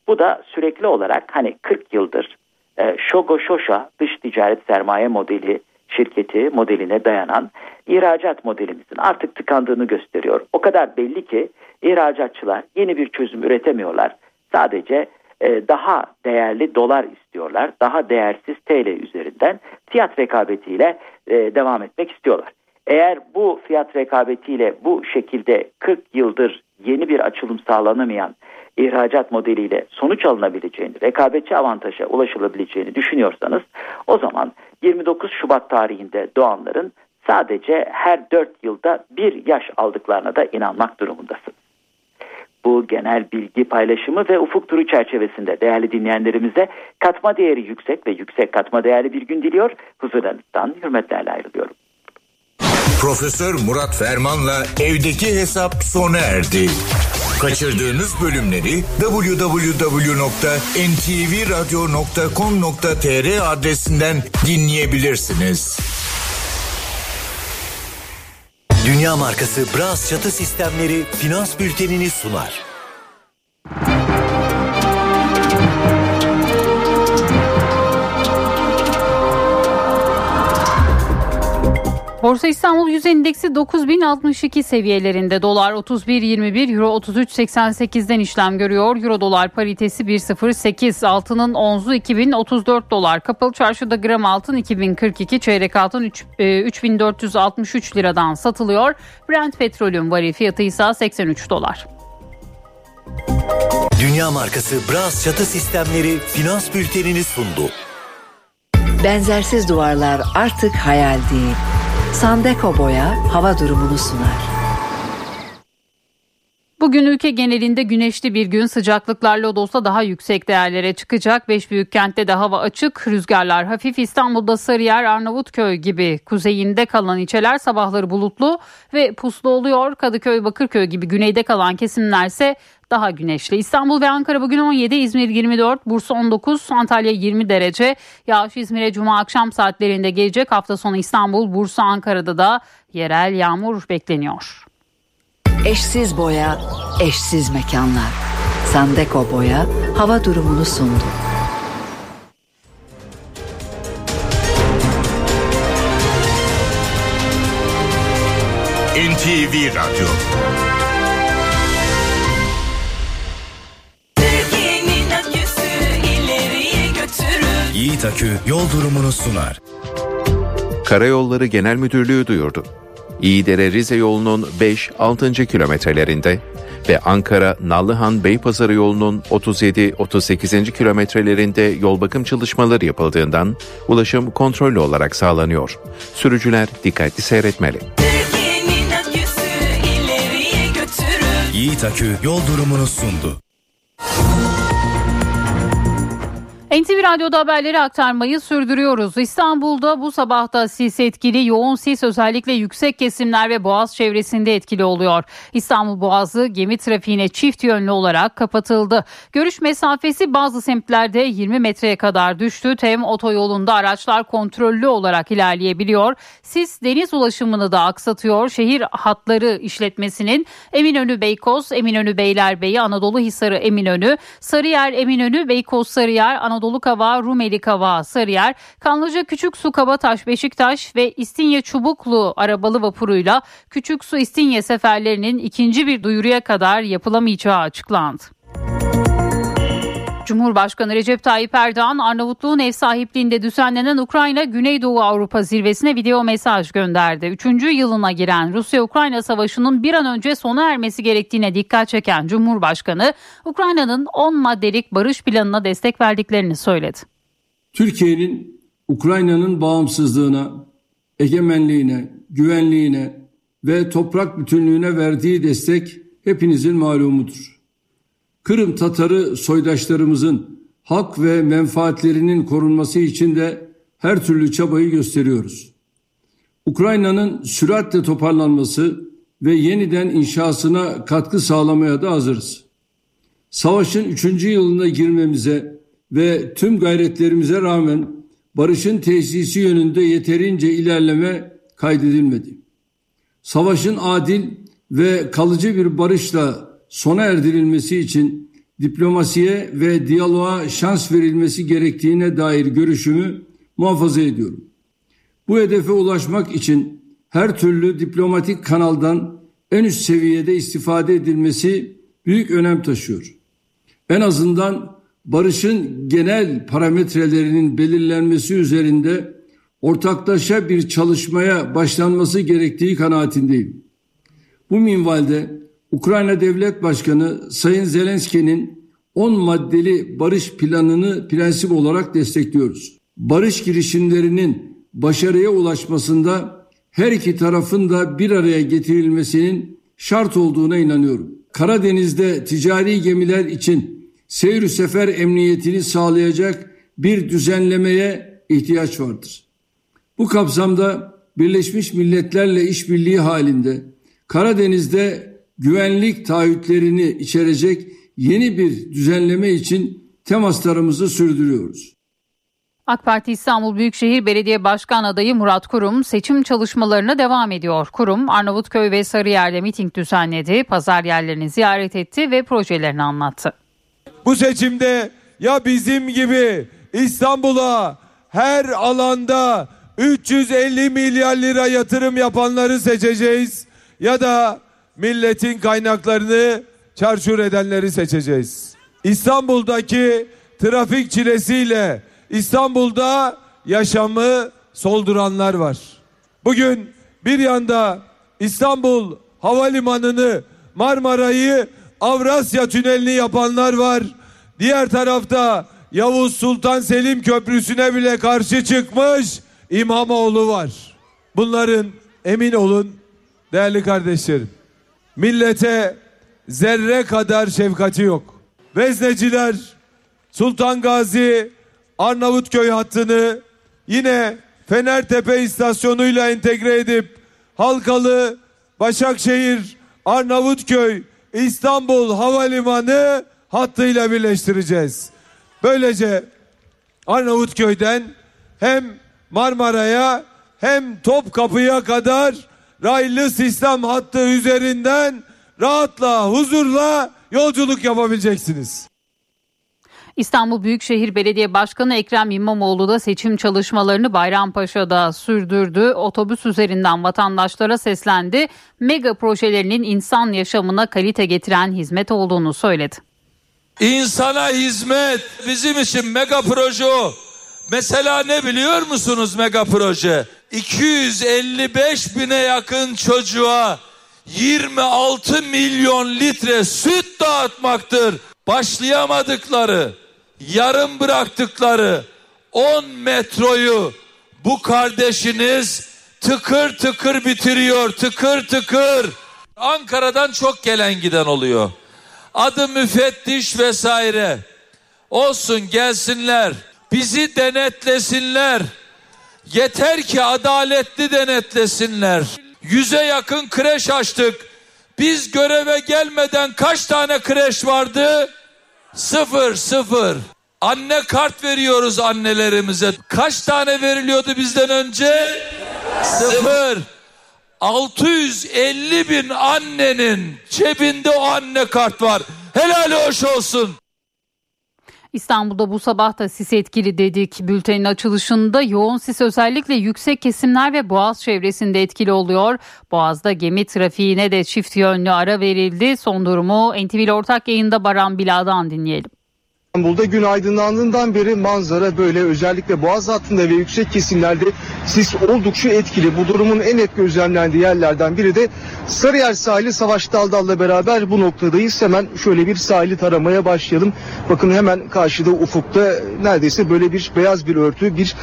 Bu da sürekli olarak hani 40 yıldır e, Shogo Shosha dış ticaret sermaye modeli şirketi modeline dayanan ihracat modelimizin artık tıkandığını gösteriyor. O kadar belli ki ihracatçılar yeni bir çözüm üretemiyorlar. Sadece e, daha değerli dolar istiyorlar. Daha değersiz TL üzerinden fiyat rekabetiyle e, devam etmek istiyorlar. Eğer bu fiyat rekabetiyle bu şekilde 40 yıldır yeni bir açılım sağlanamayan ihracat modeliyle sonuç alınabileceğini, rekabetçi avantaja ulaşılabileceğini düşünüyorsanız o zaman 29 Şubat tarihinde doğanların sadece her 4 yılda bir yaş aldıklarına da inanmak durumundasınız. Bu genel bilgi paylaşımı ve ufuk turu çerçevesinde değerli dinleyenlerimize katma değeri yüksek ve yüksek katma değerli bir gün diliyor. Huzurlarınızdan hürmetlerle ayrılıyorum. Profesör Murat Ferman'la evdeki hesap sona erdi. Kaçırdığınız bölümleri www.ntvradio.com.tr adresinden dinleyebilirsiniz. Dünya markası Bras çatı sistemleri finans bültenini sunar. Borsa İstanbul Yüz Endeksi 9062 seviyelerinde dolar 31.21 euro 33.88'den işlem görüyor. Euro dolar paritesi 1.08 altının onzu 2034 dolar. Kapalı çarşıda gram altın 2042 çeyrek altın 3, e, 3463 liradan satılıyor. Brent petrolün varil fiyatı ise 83 dolar. Dünya markası Bras çatı sistemleri finans bültenini sundu. Benzersiz duvarlar artık hayal değil Sandeko Boya hava durumunu sunar. Bugün ülke genelinde güneşli bir gün sıcaklıklar olsa daha yüksek değerlere çıkacak. Beş büyük kentte de hava açık, rüzgarlar hafif. İstanbul'da Sarıyer, Arnavutköy gibi kuzeyinde kalan ilçeler sabahları bulutlu ve puslu oluyor. Kadıköy, Bakırköy gibi güneyde kalan kesimlerse daha güneşli. İstanbul ve Ankara bugün 17, İzmir 24, Bursa 19, Antalya 20 derece. Yağış İzmir'e cuma akşam saatlerinde gelecek. Hafta sonu İstanbul, Bursa, Ankara'da da yerel yağmur bekleniyor. Eşsiz boya, eşsiz mekanlar. Sandeko Boya hava durumunu sundu. NTV Radyo Yiğit Akü yol durumunu sunar. Karayolları Genel Müdürlüğü duyurdu. İyidere Rize yolunun 5-6. kilometrelerinde ve Ankara Nallıhan Beypazarı yolunun 37-38. kilometrelerinde yol bakım çalışmaları yapıldığından ulaşım kontrollü olarak sağlanıyor. Sürücüler dikkatli seyretmeli. Yiğit Akü yol durumunu sundu. NTV Radyo'da haberleri aktarmayı sürdürüyoruz. İstanbul'da bu sabahta sis etkili, yoğun sis özellikle yüksek kesimler ve Boğaz çevresinde etkili oluyor. İstanbul Boğazı gemi trafiğine çift yönlü olarak kapatıldı. Görüş mesafesi bazı semtlerde 20 metreye kadar düştü. Tem otoyolunda araçlar kontrollü olarak ilerleyebiliyor. Sis deniz ulaşımını da aksatıyor. Şehir hatları işletmesinin Eminönü Beykoz, Eminönü Beylerbeyi, Anadolu Hisarı Eminönü, Sarıyer Eminönü, Beykoz Sarıyer, Anadolu Anadolu Kava, Rumeli Kava, Sarıyer, Kanlıca Küçük Su Kabataş, Beşiktaş ve İstinye Çubuklu arabalı vapuruyla Küçük Su İstinye seferlerinin ikinci bir duyuruya kadar yapılamayacağı açıklandı. Cumhurbaşkanı Recep Tayyip Erdoğan Arnavutluğun ev sahipliğinde düzenlenen Ukrayna Güneydoğu Avrupa zirvesine video mesaj gönderdi. Üçüncü yılına giren Rusya-Ukrayna savaşının bir an önce sona ermesi gerektiğine dikkat çeken Cumhurbaşkanı Ukrayna'nın 10 maddelik barış planına destek verdiklerini söyledi. Türkiye'nin Ukrayna'nın bağımsızlığına, egemenliğine, güvenliğine ve toprak bütünlüğüne verdiği destek hepinizin malumudur. Kırım Tatarı soydaşlarımızın hak ve menfaatlerinin korunması için de her türlü çabayı gösteriyoruz. Ukrayna'nın süratle toparlanması ve yeniden inşasına katkı sağlamaya da hazırız. Savaşın üçüncü yılına girmemize ve tüm gayretlerimize rağmen barışın tesisi yönünde yeterince ilerleme kaydedilmedi. Savaşın adil ve kalıcı bir barışla sona erdirilmesi için diplomasiye ve diyaloğa şans verilmesi gerektiğine dair görüşümü muhafaza ediyorum. Bu hedefe ulaşmak için her türlü diplomatik kanaldan en üst seviyede istifade edilmesi büyük önem taşıyor. En azından barışın genel parametrelerinin belirlenmesi üzerinde ortaklaşa bir çalışmaya başlanması gerektiği kanaatindeyim. Bu minvalde Ukrayna Devlet Başkanı Sayın Zelenski'nin 10 maddeli barış planını prensip olarak destekliyoruz. Barış girişimlerinin başarıya ulaşmasında her iki tarafın da bir araya getirilmesinin şart olduğuna inanıyorum. Karadeniz'de ticari gemiler için seyir sefer emniyetini sağlayacak bir düzenlemeye ihtiyaç vardır. Bu kapsamda Birleşmiş Milletler'le işbirliği halinde Karadeniz'de güvenlik taahhütlerini içerecek yeni bir düzenleme için temaslarımızı sürdürüyoruz. AK Parti İstanbul Büyükşehir Belediye Başkan adayı Murat Kurum seçim çalışmalarına devam ediyor. Kurum Arnavutköy ve Sarıyer'de miting düzenledi, pazar yerlerini ziyaret etti ve projelerini anlattı. Bu seçimde ya bizim gibi İstanbul'a her alanda 350 milyar lira yatırım yapanları seçeceğiz ya da milletin kaynaklarını çarçur edenleri seçeceğiz. İstanbul'daki trafik çilesiyle İstanbul'da yaşamı solduranlar var. Bugün bir yanda İstanbul Havalimanı'nı, Marmara'yı, Avrasya Tüneli'ni yapanlar var. Diğer tarafta Yavuz Sultan Selim Köprüsü'ne bile karşı çıkmış İmamoğlu var. Bunların emin olun değerli kardeşlerim millete zerre kadar şefkati yok. Vezneciler Sultan Gazi Arnavutköy hattını yine Fenertepe istasyonuyla entegre edip Halkalı, Başakşehir, Arnavutköy, İstanbul Havalimanı hattıyla birleştireceğiz. Böylece Arnavutköy'den hem Marmara'ya hem Topkapı'ya kadar raylı sistem hattı üzerinden rahatla, huzurla yolculuk yapabileceksiniz. İstanbul Büyükşehir Belediye Başkanı Ekrem İmamoğlu da seçim çalışmalarını Bayrampaşa'da sürdürdü. Otobüs üzerinden vatandaşlara seslendi. Mega projelerinin insan yaşamına kalite getiren hizmet olduğunu söyledi. İnsana hizmet bizim için mega proje o. Mesela ne biliyor musunuz mega proje? 255 bine yakın çocuğa 26 milyon litre süt dağıtmaktır. Başlayamadıkları, yarım bıraktıkları 10 metroyu bu kardeşiniz tıkır tıkır bitiriyor, tıkır tıkır. Ankara'dan çok gelen giden oluyor. Adı müfettiş vesaire. Olsun gelsinler. Bizi denetlesinler. Yeter ki adaletli denetlesinler. Yüze yakın kreş açtık. Biz göreve gelmeden kaç tane kreş vardı? Sıfır, sıfır. Anne kart veriyoruz annelerimize. Kaç tane veriliyordu bizden önce? Sıfır. 650 bin annenin cebinde o anne kart var. Helal hoş olsun. İstanbul'da bu sabah da sis etkili dedik. Bültenin açılışında yoğun sis özellikle yüksek kesimler ve Boğaz çevresinde etkili oluyor. Boğaz'da gemi trafiğine de çift yönlü ara verildi. Son durumu NTV ortak yayında Baran Bila'dan dinleyelim. İstanbul'da gün aydınlandığından beri manzara böyle özellikle boğaz hattında ve yüksek kesimlerde sis oldukça etkili. Bu durumun en net gözlemlendiği yerlerden biri de Sarıyer sahili Savaş Daldal'la beraber bu noktadayız. Hemen şöyle bir sahili taramaya başlayalım. Bakın hemen karşıda ufukta neredeyse böyle bir beyaz bir örtü bir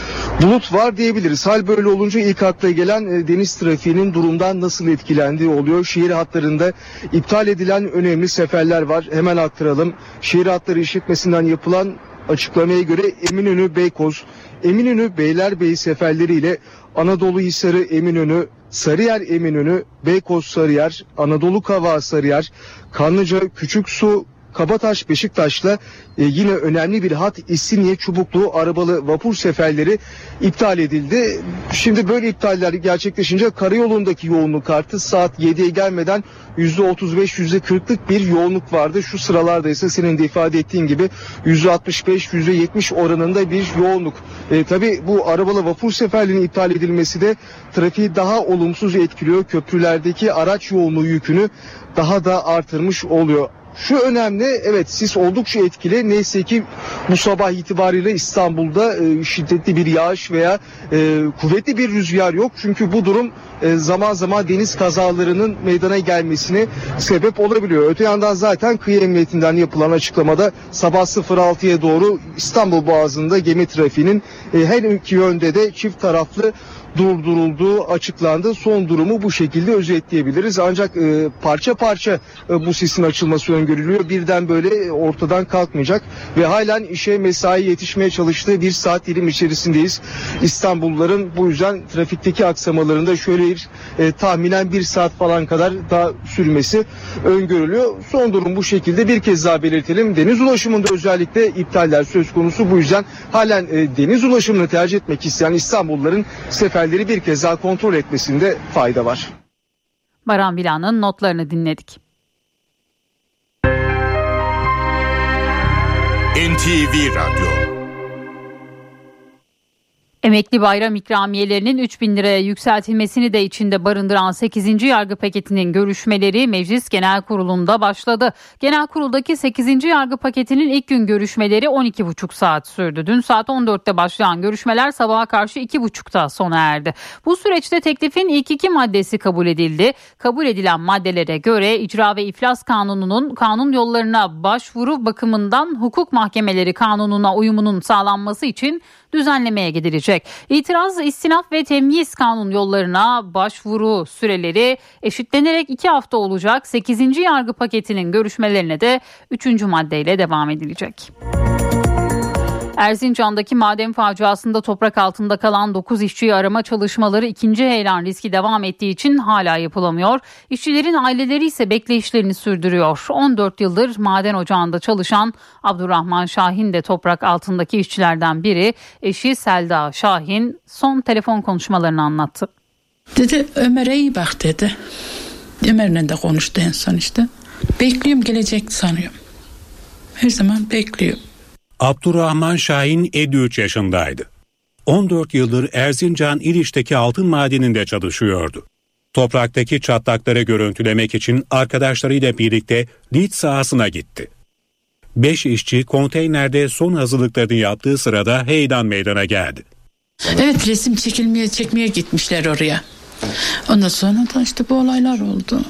bulut var diyebiliriz. Hal böyle olunca ilk akla gelen e, deniz trafiğinin durumdan nasıl etkilendiği oluyor. Şehir hatlarında iptal edilen önemli seferler var. Hemen aktaralım. Şehir hatları işletmesinden yapılan açıklamaya göre Eminönü Beykoz, Eminönü Beylerbeyi seferleriyle Anadolu Hisarı Eminönü, Sarıyer Eminönü, Beykoz Sarıyer, Anadolu Kavağı Sarıyer, Kanlıca Küçüksu Kabataş Beşiktaş'la e, yine önemli bir hat İstinye Çubuklu arabalı vapur seferleri iptal edildi. Şimdi böyle iptaller gerçekleşince karayolundaki yoğunluk arttı. Saat 7'ye gelmeden %35 %40'lık bir yoğunluk vardı. Şu sıralarda ise senin de ifade ettiğin gibi %65 %70 oranında bir yoğunluk. E, tabii bu arabalı vapur seferlerinin iptal edilmesi de trafiği daha olumsuz etkiliyor. Köprülerdeki araç yoğunluğu yükünü daha da artırmış oluyor. Şu önemli evet sis oldukça etkili. Neyse ki bu sabah itibariyle İstanbul'da e, şiddetli bir yağış veya e, kuvvetli bir rüzgar yok. Çünkü bu durum e, zaman zaman deniz kazalarının meydana gelmesine sebep olabiliyor. Öte yandan zaten kıyı emniyetinden yapılan açıklamada sabah 06'ya doğru İstanbul Boğazı'nda gemi trafiğinin e, her iki yönde de çift taraflı durdurulduğu açıklandı. Son durumu bu şekilde özetleyebiliriz. Ancak e, parça parça e, bu sisin açılması öngörülüyor. Birden böyle ortadan kalkmayacak ve halen işe mesai yetişmeye çalıştığı bir saat dilim içerisindeyiz. İstanbulluların bu yüzden trafikteki aksamalarında şöyle bir e, tahminen bir saat falan kadar daha sürmesi öngörülüyor. Son durum bu şekilde bir kez daha belirtelim. Deniz ulaşımında özellikle iptaller söz konusu. Bu yüzden halen e, deniz ulaşımını tercih etmek isteyen İstanbulluların seferleri bir kez daha kontrol etmesinde fayda var. Baran Bilan'ın notlarını dinledik. NTV Radyo Emekli bayram ikramiyelerinin 3 bin liraya yükseltilmesini de içinde barındıran 8. yargı paketinin görüşmeleri Meclis Genel Kurulu'nda başladı. Genel Kurul'daki 8. yargı paketinin ilk gün görüşmeleri 12,5 saat sürdü. Dün saat 14'te başlayan görüşmeler sabaha karşı 2,5'ta sona erdi. Bu süreçte teklifin ilk iki maddesi kabul edildi. Kabul edilen maddelere göre icra ve iflas kanununun kanun yollarına başvuru bakımından hukuk mahkemeleri kanununa uyumunun sağlanması için düzenlemeye gidilecek. İtiraz, istinaf ve temyiz kanun yollarına başvuru süreleri eşitlenerek iki hafta olacak. 8. yargı paketinin görüşmelerine de 3. maddeyle devam edilecek. Erzincan'daki maden faciasında toprak altında kalan 9 işçiyi arama çalışmaları ikinci heyelan riski devam ettiği için hala yapılamıyor. İşçilerin aileleri ise bekleyişlerini sürdürüyor. 14 yıldır maden ocağında çalışan Abdurrahman Şahin de toprak altındaki işçilerden biri. Eşi Selda Şahin son telefon konuşmalarını anlattı. Dedi Ömer'e iyi bak dedi. Ömer'le de konuştu en son işte. Bekliyorum gelecek sanıyorum. Her zaman bekliyorum. Abdurrahman Şahin 53 yaşındaydı. 14 yıldır Erzincan İliç'teki altın madeninde çalışıyordu. Topraktaki çatlakları görüntülemek için arkadaşlarıyla birlikte lit sahasına gitti. 5 işçi konteynerde son hazırlıklarını yaptığı sırada heyelan meydana geldi. Evet resim çekilmeye çekmeye gitmişler oraya. Ondan sonra da işte bu olaylar oldu.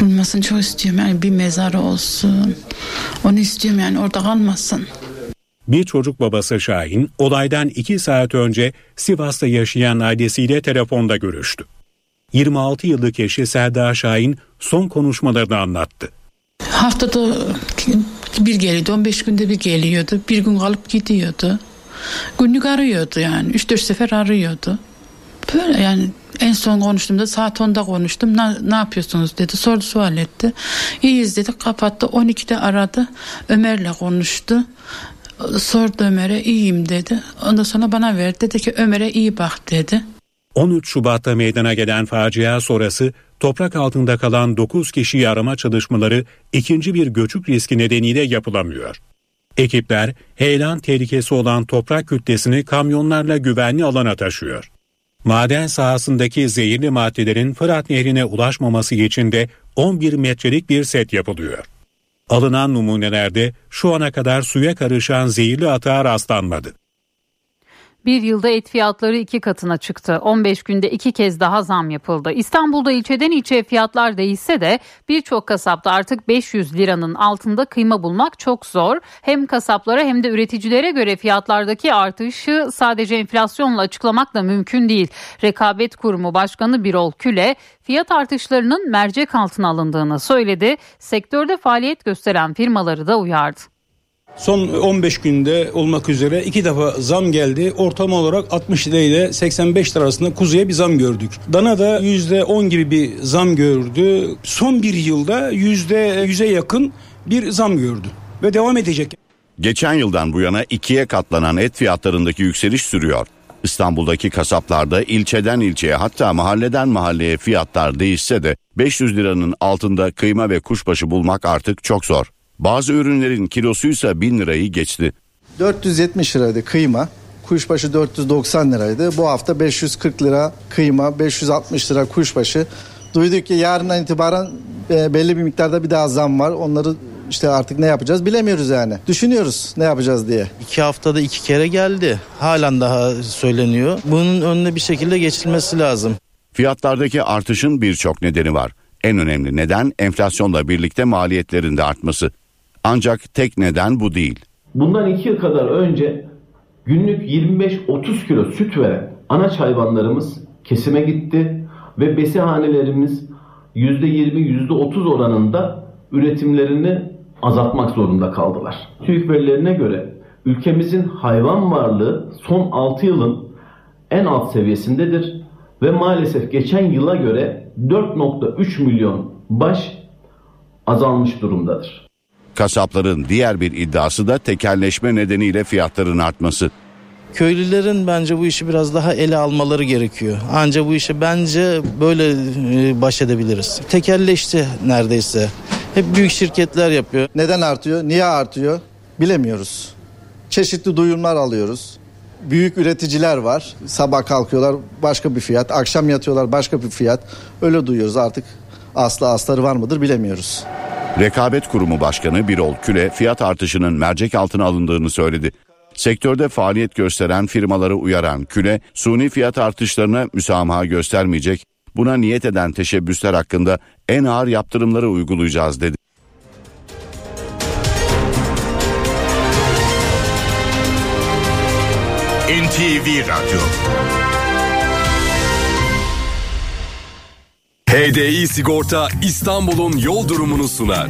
Bulmasını çok istiyorum yani bir mezarı olsun. Onu istiyorum yani orada kalmasın. Bir çocuk babası Şahin olaydan iki saat önce Sivas'ta yaşayan ailesiyle telefonda görüştü. 26 yıllık eşi Selda Şahin son konuşmalarını anlattı. Haftada bir geliyordu, 15 günde bir geliyordu. Bir gün kalıp gidiyordu. Günlük arıyordu yani. 3-4 sefer arıyordu. Böyle yani en son konuştuğumda saat 10'da konuştum. Ne, ne yapıyorsunuz dedi. Sordu sual etti. İyiyiz dedi. Kapattı. 12'de aradı. Ömer'le konuştu. Sordu Ömer'e iyiyim dedi. Ondan sonra bana verdi. Dedi ki Ömer'e iyi bak dedi. 13 Şubat'ta meydana gelen facia sonrası toprak altında kalan 9 kişiyi arama çalışmaları ikinci bir göçük riski nedeniyle yapılamıyor. Ekipler heyelan tehlikesi olan toprak kütlesini kamyonlarla güvenli alana taşıyor. Maden sahasındaki zehirli maddelerin Fırat Nehri'ne ulaşmaması için de 11 metrelik bir set yapılıyor. Alınan numunelerde şu ana kadar suya karışan zehirli atığa rastlanmadı. Bir yılda et fiyatları iki katına çıktı. 15 günde iki kez daha zam yapıldı. İstanbul'da ilçeden ilçeye fiyatlar değişse de birçok kasapta artık 500 liranın altında kıyma bulmak çok zor. Hem kasaplara hem de üreticilere göre fiyatlardaki artışı sadece enflasyonla açıklamak da mümkün değil. Rekabet Kurumu Başkanı Birol Küle fiyat artışlarının mercek altına alındığını söyledi. Sektörde faaliyet gösteren firmaları da uyardı. Son 15 günde olmak üzere iki defa zam geldi. Ortam olarak 60 lira ile 85 lira arasında kuzuya bir zam gördük. Dana da %10 gibi bir zam gördü. Son bir yılda %100'e yakın bir zam gördü ve devam edecek. Geçen yıldan bu yana ikiye katlanan et fiyatlarındaki yükseliş sürüyor. İstanbul'daki kasaplarda ilçeden ilçeye hatta mahalleden mahalleye fiyatlar değişse de 500 liranın altında kıyma ve kuşbaşı bulmak artık çok zor. Bazı ürünlerin kilosuysa 1000 lirayı geçti. 470 liraydı kıyma. Kuşbaşı 490 liraydı. Bu hafta 540 lira kıyma, 560 lira kuşbaşı. Duyduk ki yarından itibaren e, belli bir miktarda bir daha zam var. Onları işte artık ne yapacağız bilemiyoruz yani. Düşünüyoruz ne yapacağız diye. İki haftada iki kere geldi. Halen daha söyleniyor. Bunun önüne bir şekilde geçilmesi lazım. Fiyatlardaki artışın birçok nedeni var. En önemli neden enflasyonla birlikte maliyetlerin de artması. Ancak tek neden bu değil. Bundan iki yıl kadar önce günlük 25-30 kilo süt veren anaç hayvanlarımız kesime gitti ve besihanelerimiz %20-%30 oranında üretimlerini azaltmak zorunda kaldılar. TÜİK verilerine göre ülkemizin hayvan varlığı son 6 yılın en alt seviyesindedir ve maalesef geçen yıla göre 4.3 milyon baş azalmış durumdadır. Kasapların diğer bir iddiası da tekelleşme nedeniyle fiyatların artması. Köylülerin bence bu işi biraz daha ele almaları gerekiyor. Ancak bu işi bence böyle e, baş edebiliriz. Tekelleşti neredeyse. Hep büyük şirketler yapıyor. Neden artıyor? Niye artıyor? Bilemiyoruz. Çeşitli duyumlar alıyoruz. Büyük üreticiler var. Sabah kalkıyorlar başka bir fiyat, akşam yatıyorlar başka bir fiyat. Öyle duyuyoruz artık. Aslı astarı var mıdır bilemiyoruz. Rekabet Kurumu Başkanı Birol Küle fiyat artışının mercek altına alındığını söyledi. Sektörde faaliyet gösteren firmaları uyaran Küle, suni fiyat artışlarına müsamaha göstermeyecek, buna niyet eden teşebbüsler hakkında en ağır yaptırımları uygulayacağız dedi. NTV Radyo HDI Sigorta İstanbul'un yol durumunu sunar.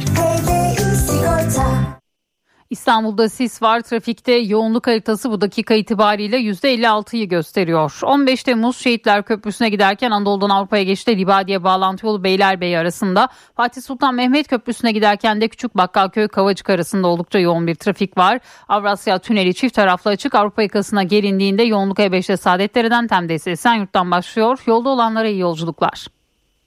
İstanbul'da sis var. Trafikte yoğunluk haritası bu dakika itibariyle %56'yı gösteriyor. 15 Temmuz Şehitler Köprüsü'ne giderken Anadolu'dan Avrupa'ya geçti. Libadiye bağlantı yolu Beylerbeyi arasında. Fatih Sultan Mehmet Köprüsü'ne giderken de Küçük Bakkalköy Kavacık arasında oldukça yoğun bir trafik var. Avrasya Tüneli çift taraflı açık. Avrupa yakasına gelindiğinde yoğunluk E5'te Saadetdere'den Tem'de Esenyurt'tan başlıyor. Yolda olanlara iyi yolculuklar.